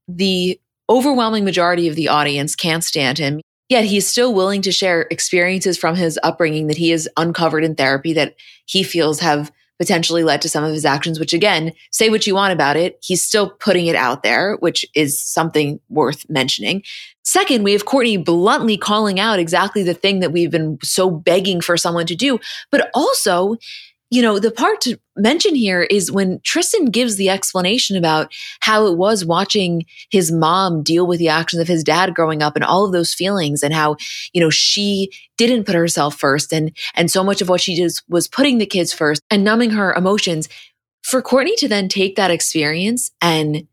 the overwhelming majority of the audience can't stand him. Yet he's still willing to share experiences from his upbringing that he has uncovered in therapy that he feels have potentially led to some of his actions, which again, say what you want about it. He's still putting it out there, which is something worth mentioning. Second, we have Kourtney bluntly calling out exactly the thing that we've been so begging for someone to do, but also you know, the part to mention here is when Tristan gives the explanation about how it was watching his mom deal with the actions of his dad growing up and all of those feelings and how, you know, she didn't put herself first and and so much of what she did was putting the kids first and numbing her emotions. For Kourtney to then take that experience and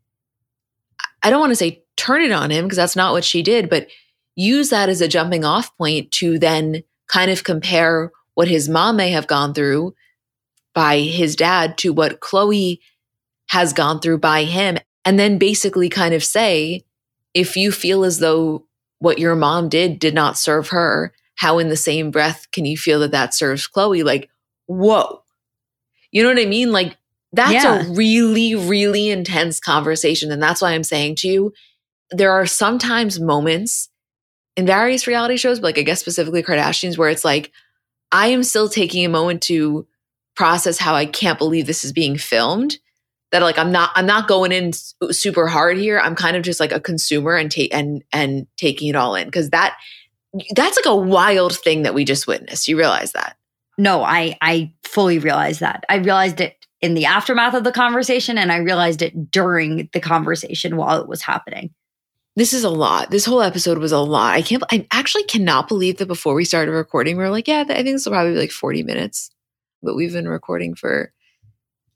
I don't want to say turn it on him because that's not what she did, but use that as a jumping off point to then kind of compare what his mom may have gone through by his dad to what Khloé has gone through by him. And then basically kind of say, if you feel as though what your mom did did not serve her, how in the same breath can you feel that that serves Khloé? Like, whoa. You know what I mean? Like, that's yeah. a really, really intense conversation. And that's why I'm saying to you, there are sometimes moments in various reality shows, but like I guess specifically Kardashians, where it's like, I am still taking a moment to process how I can't believe this is being filmed. That like I'm not I'm not going in super hard here. I'm kind of just like a consumer and take and and taking it all in because that that's like a wild thing that we just witnessed. You realize that? No, I I fully realize that. I realized it in the aftermath of the conversation and I realized it during the conversation while it was happening. This is a lot. This whole episode was a lot. I can't I actually cannot believe that before we started recording we are like, yeah, I think this will probably be like 40 minutes but we've been recording for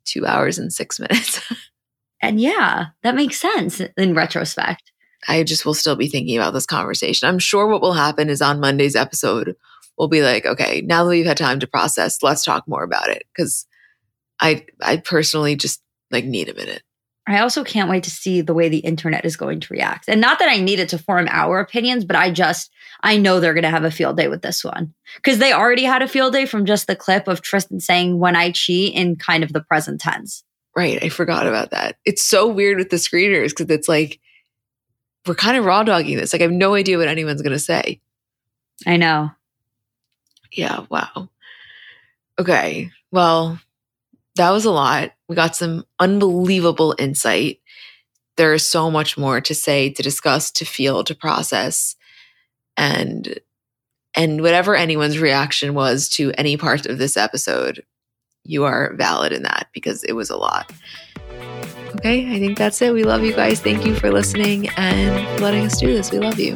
two hours and six minutes. and yeah, that makes sense in retrospect. I just will still be thinking about this conversation. I'm sure what will happen is on Monday's episode, we'll be like, okay, now that we've had time to process, let's talk more about it. Cause I I personally just like need a minute. I also can't wait to see the way the internet is going to react. And not that I need it to form our opinions, but I just, I know they're going to have a field day with this one. Because they already had a field day from just the clip of Tristan saying, when I cheat in kind of the present tense. Right. I forgot about that. It's so weird with the screeners because it's like, we're kind of raw dogging this. Like, I have no idea what anyone's going to say. I know. Yeah. Wow. Okay. Well, that was a lot. We got some unbelievable insight. There is so much more to say, to discuss, to feel, to process. And and whatever anyone's reaction was to any part of this episode, you are valid in that because it was a lot. Okay, I think that's it. We love you guys. Thank you for listening and letting us do this. We love you.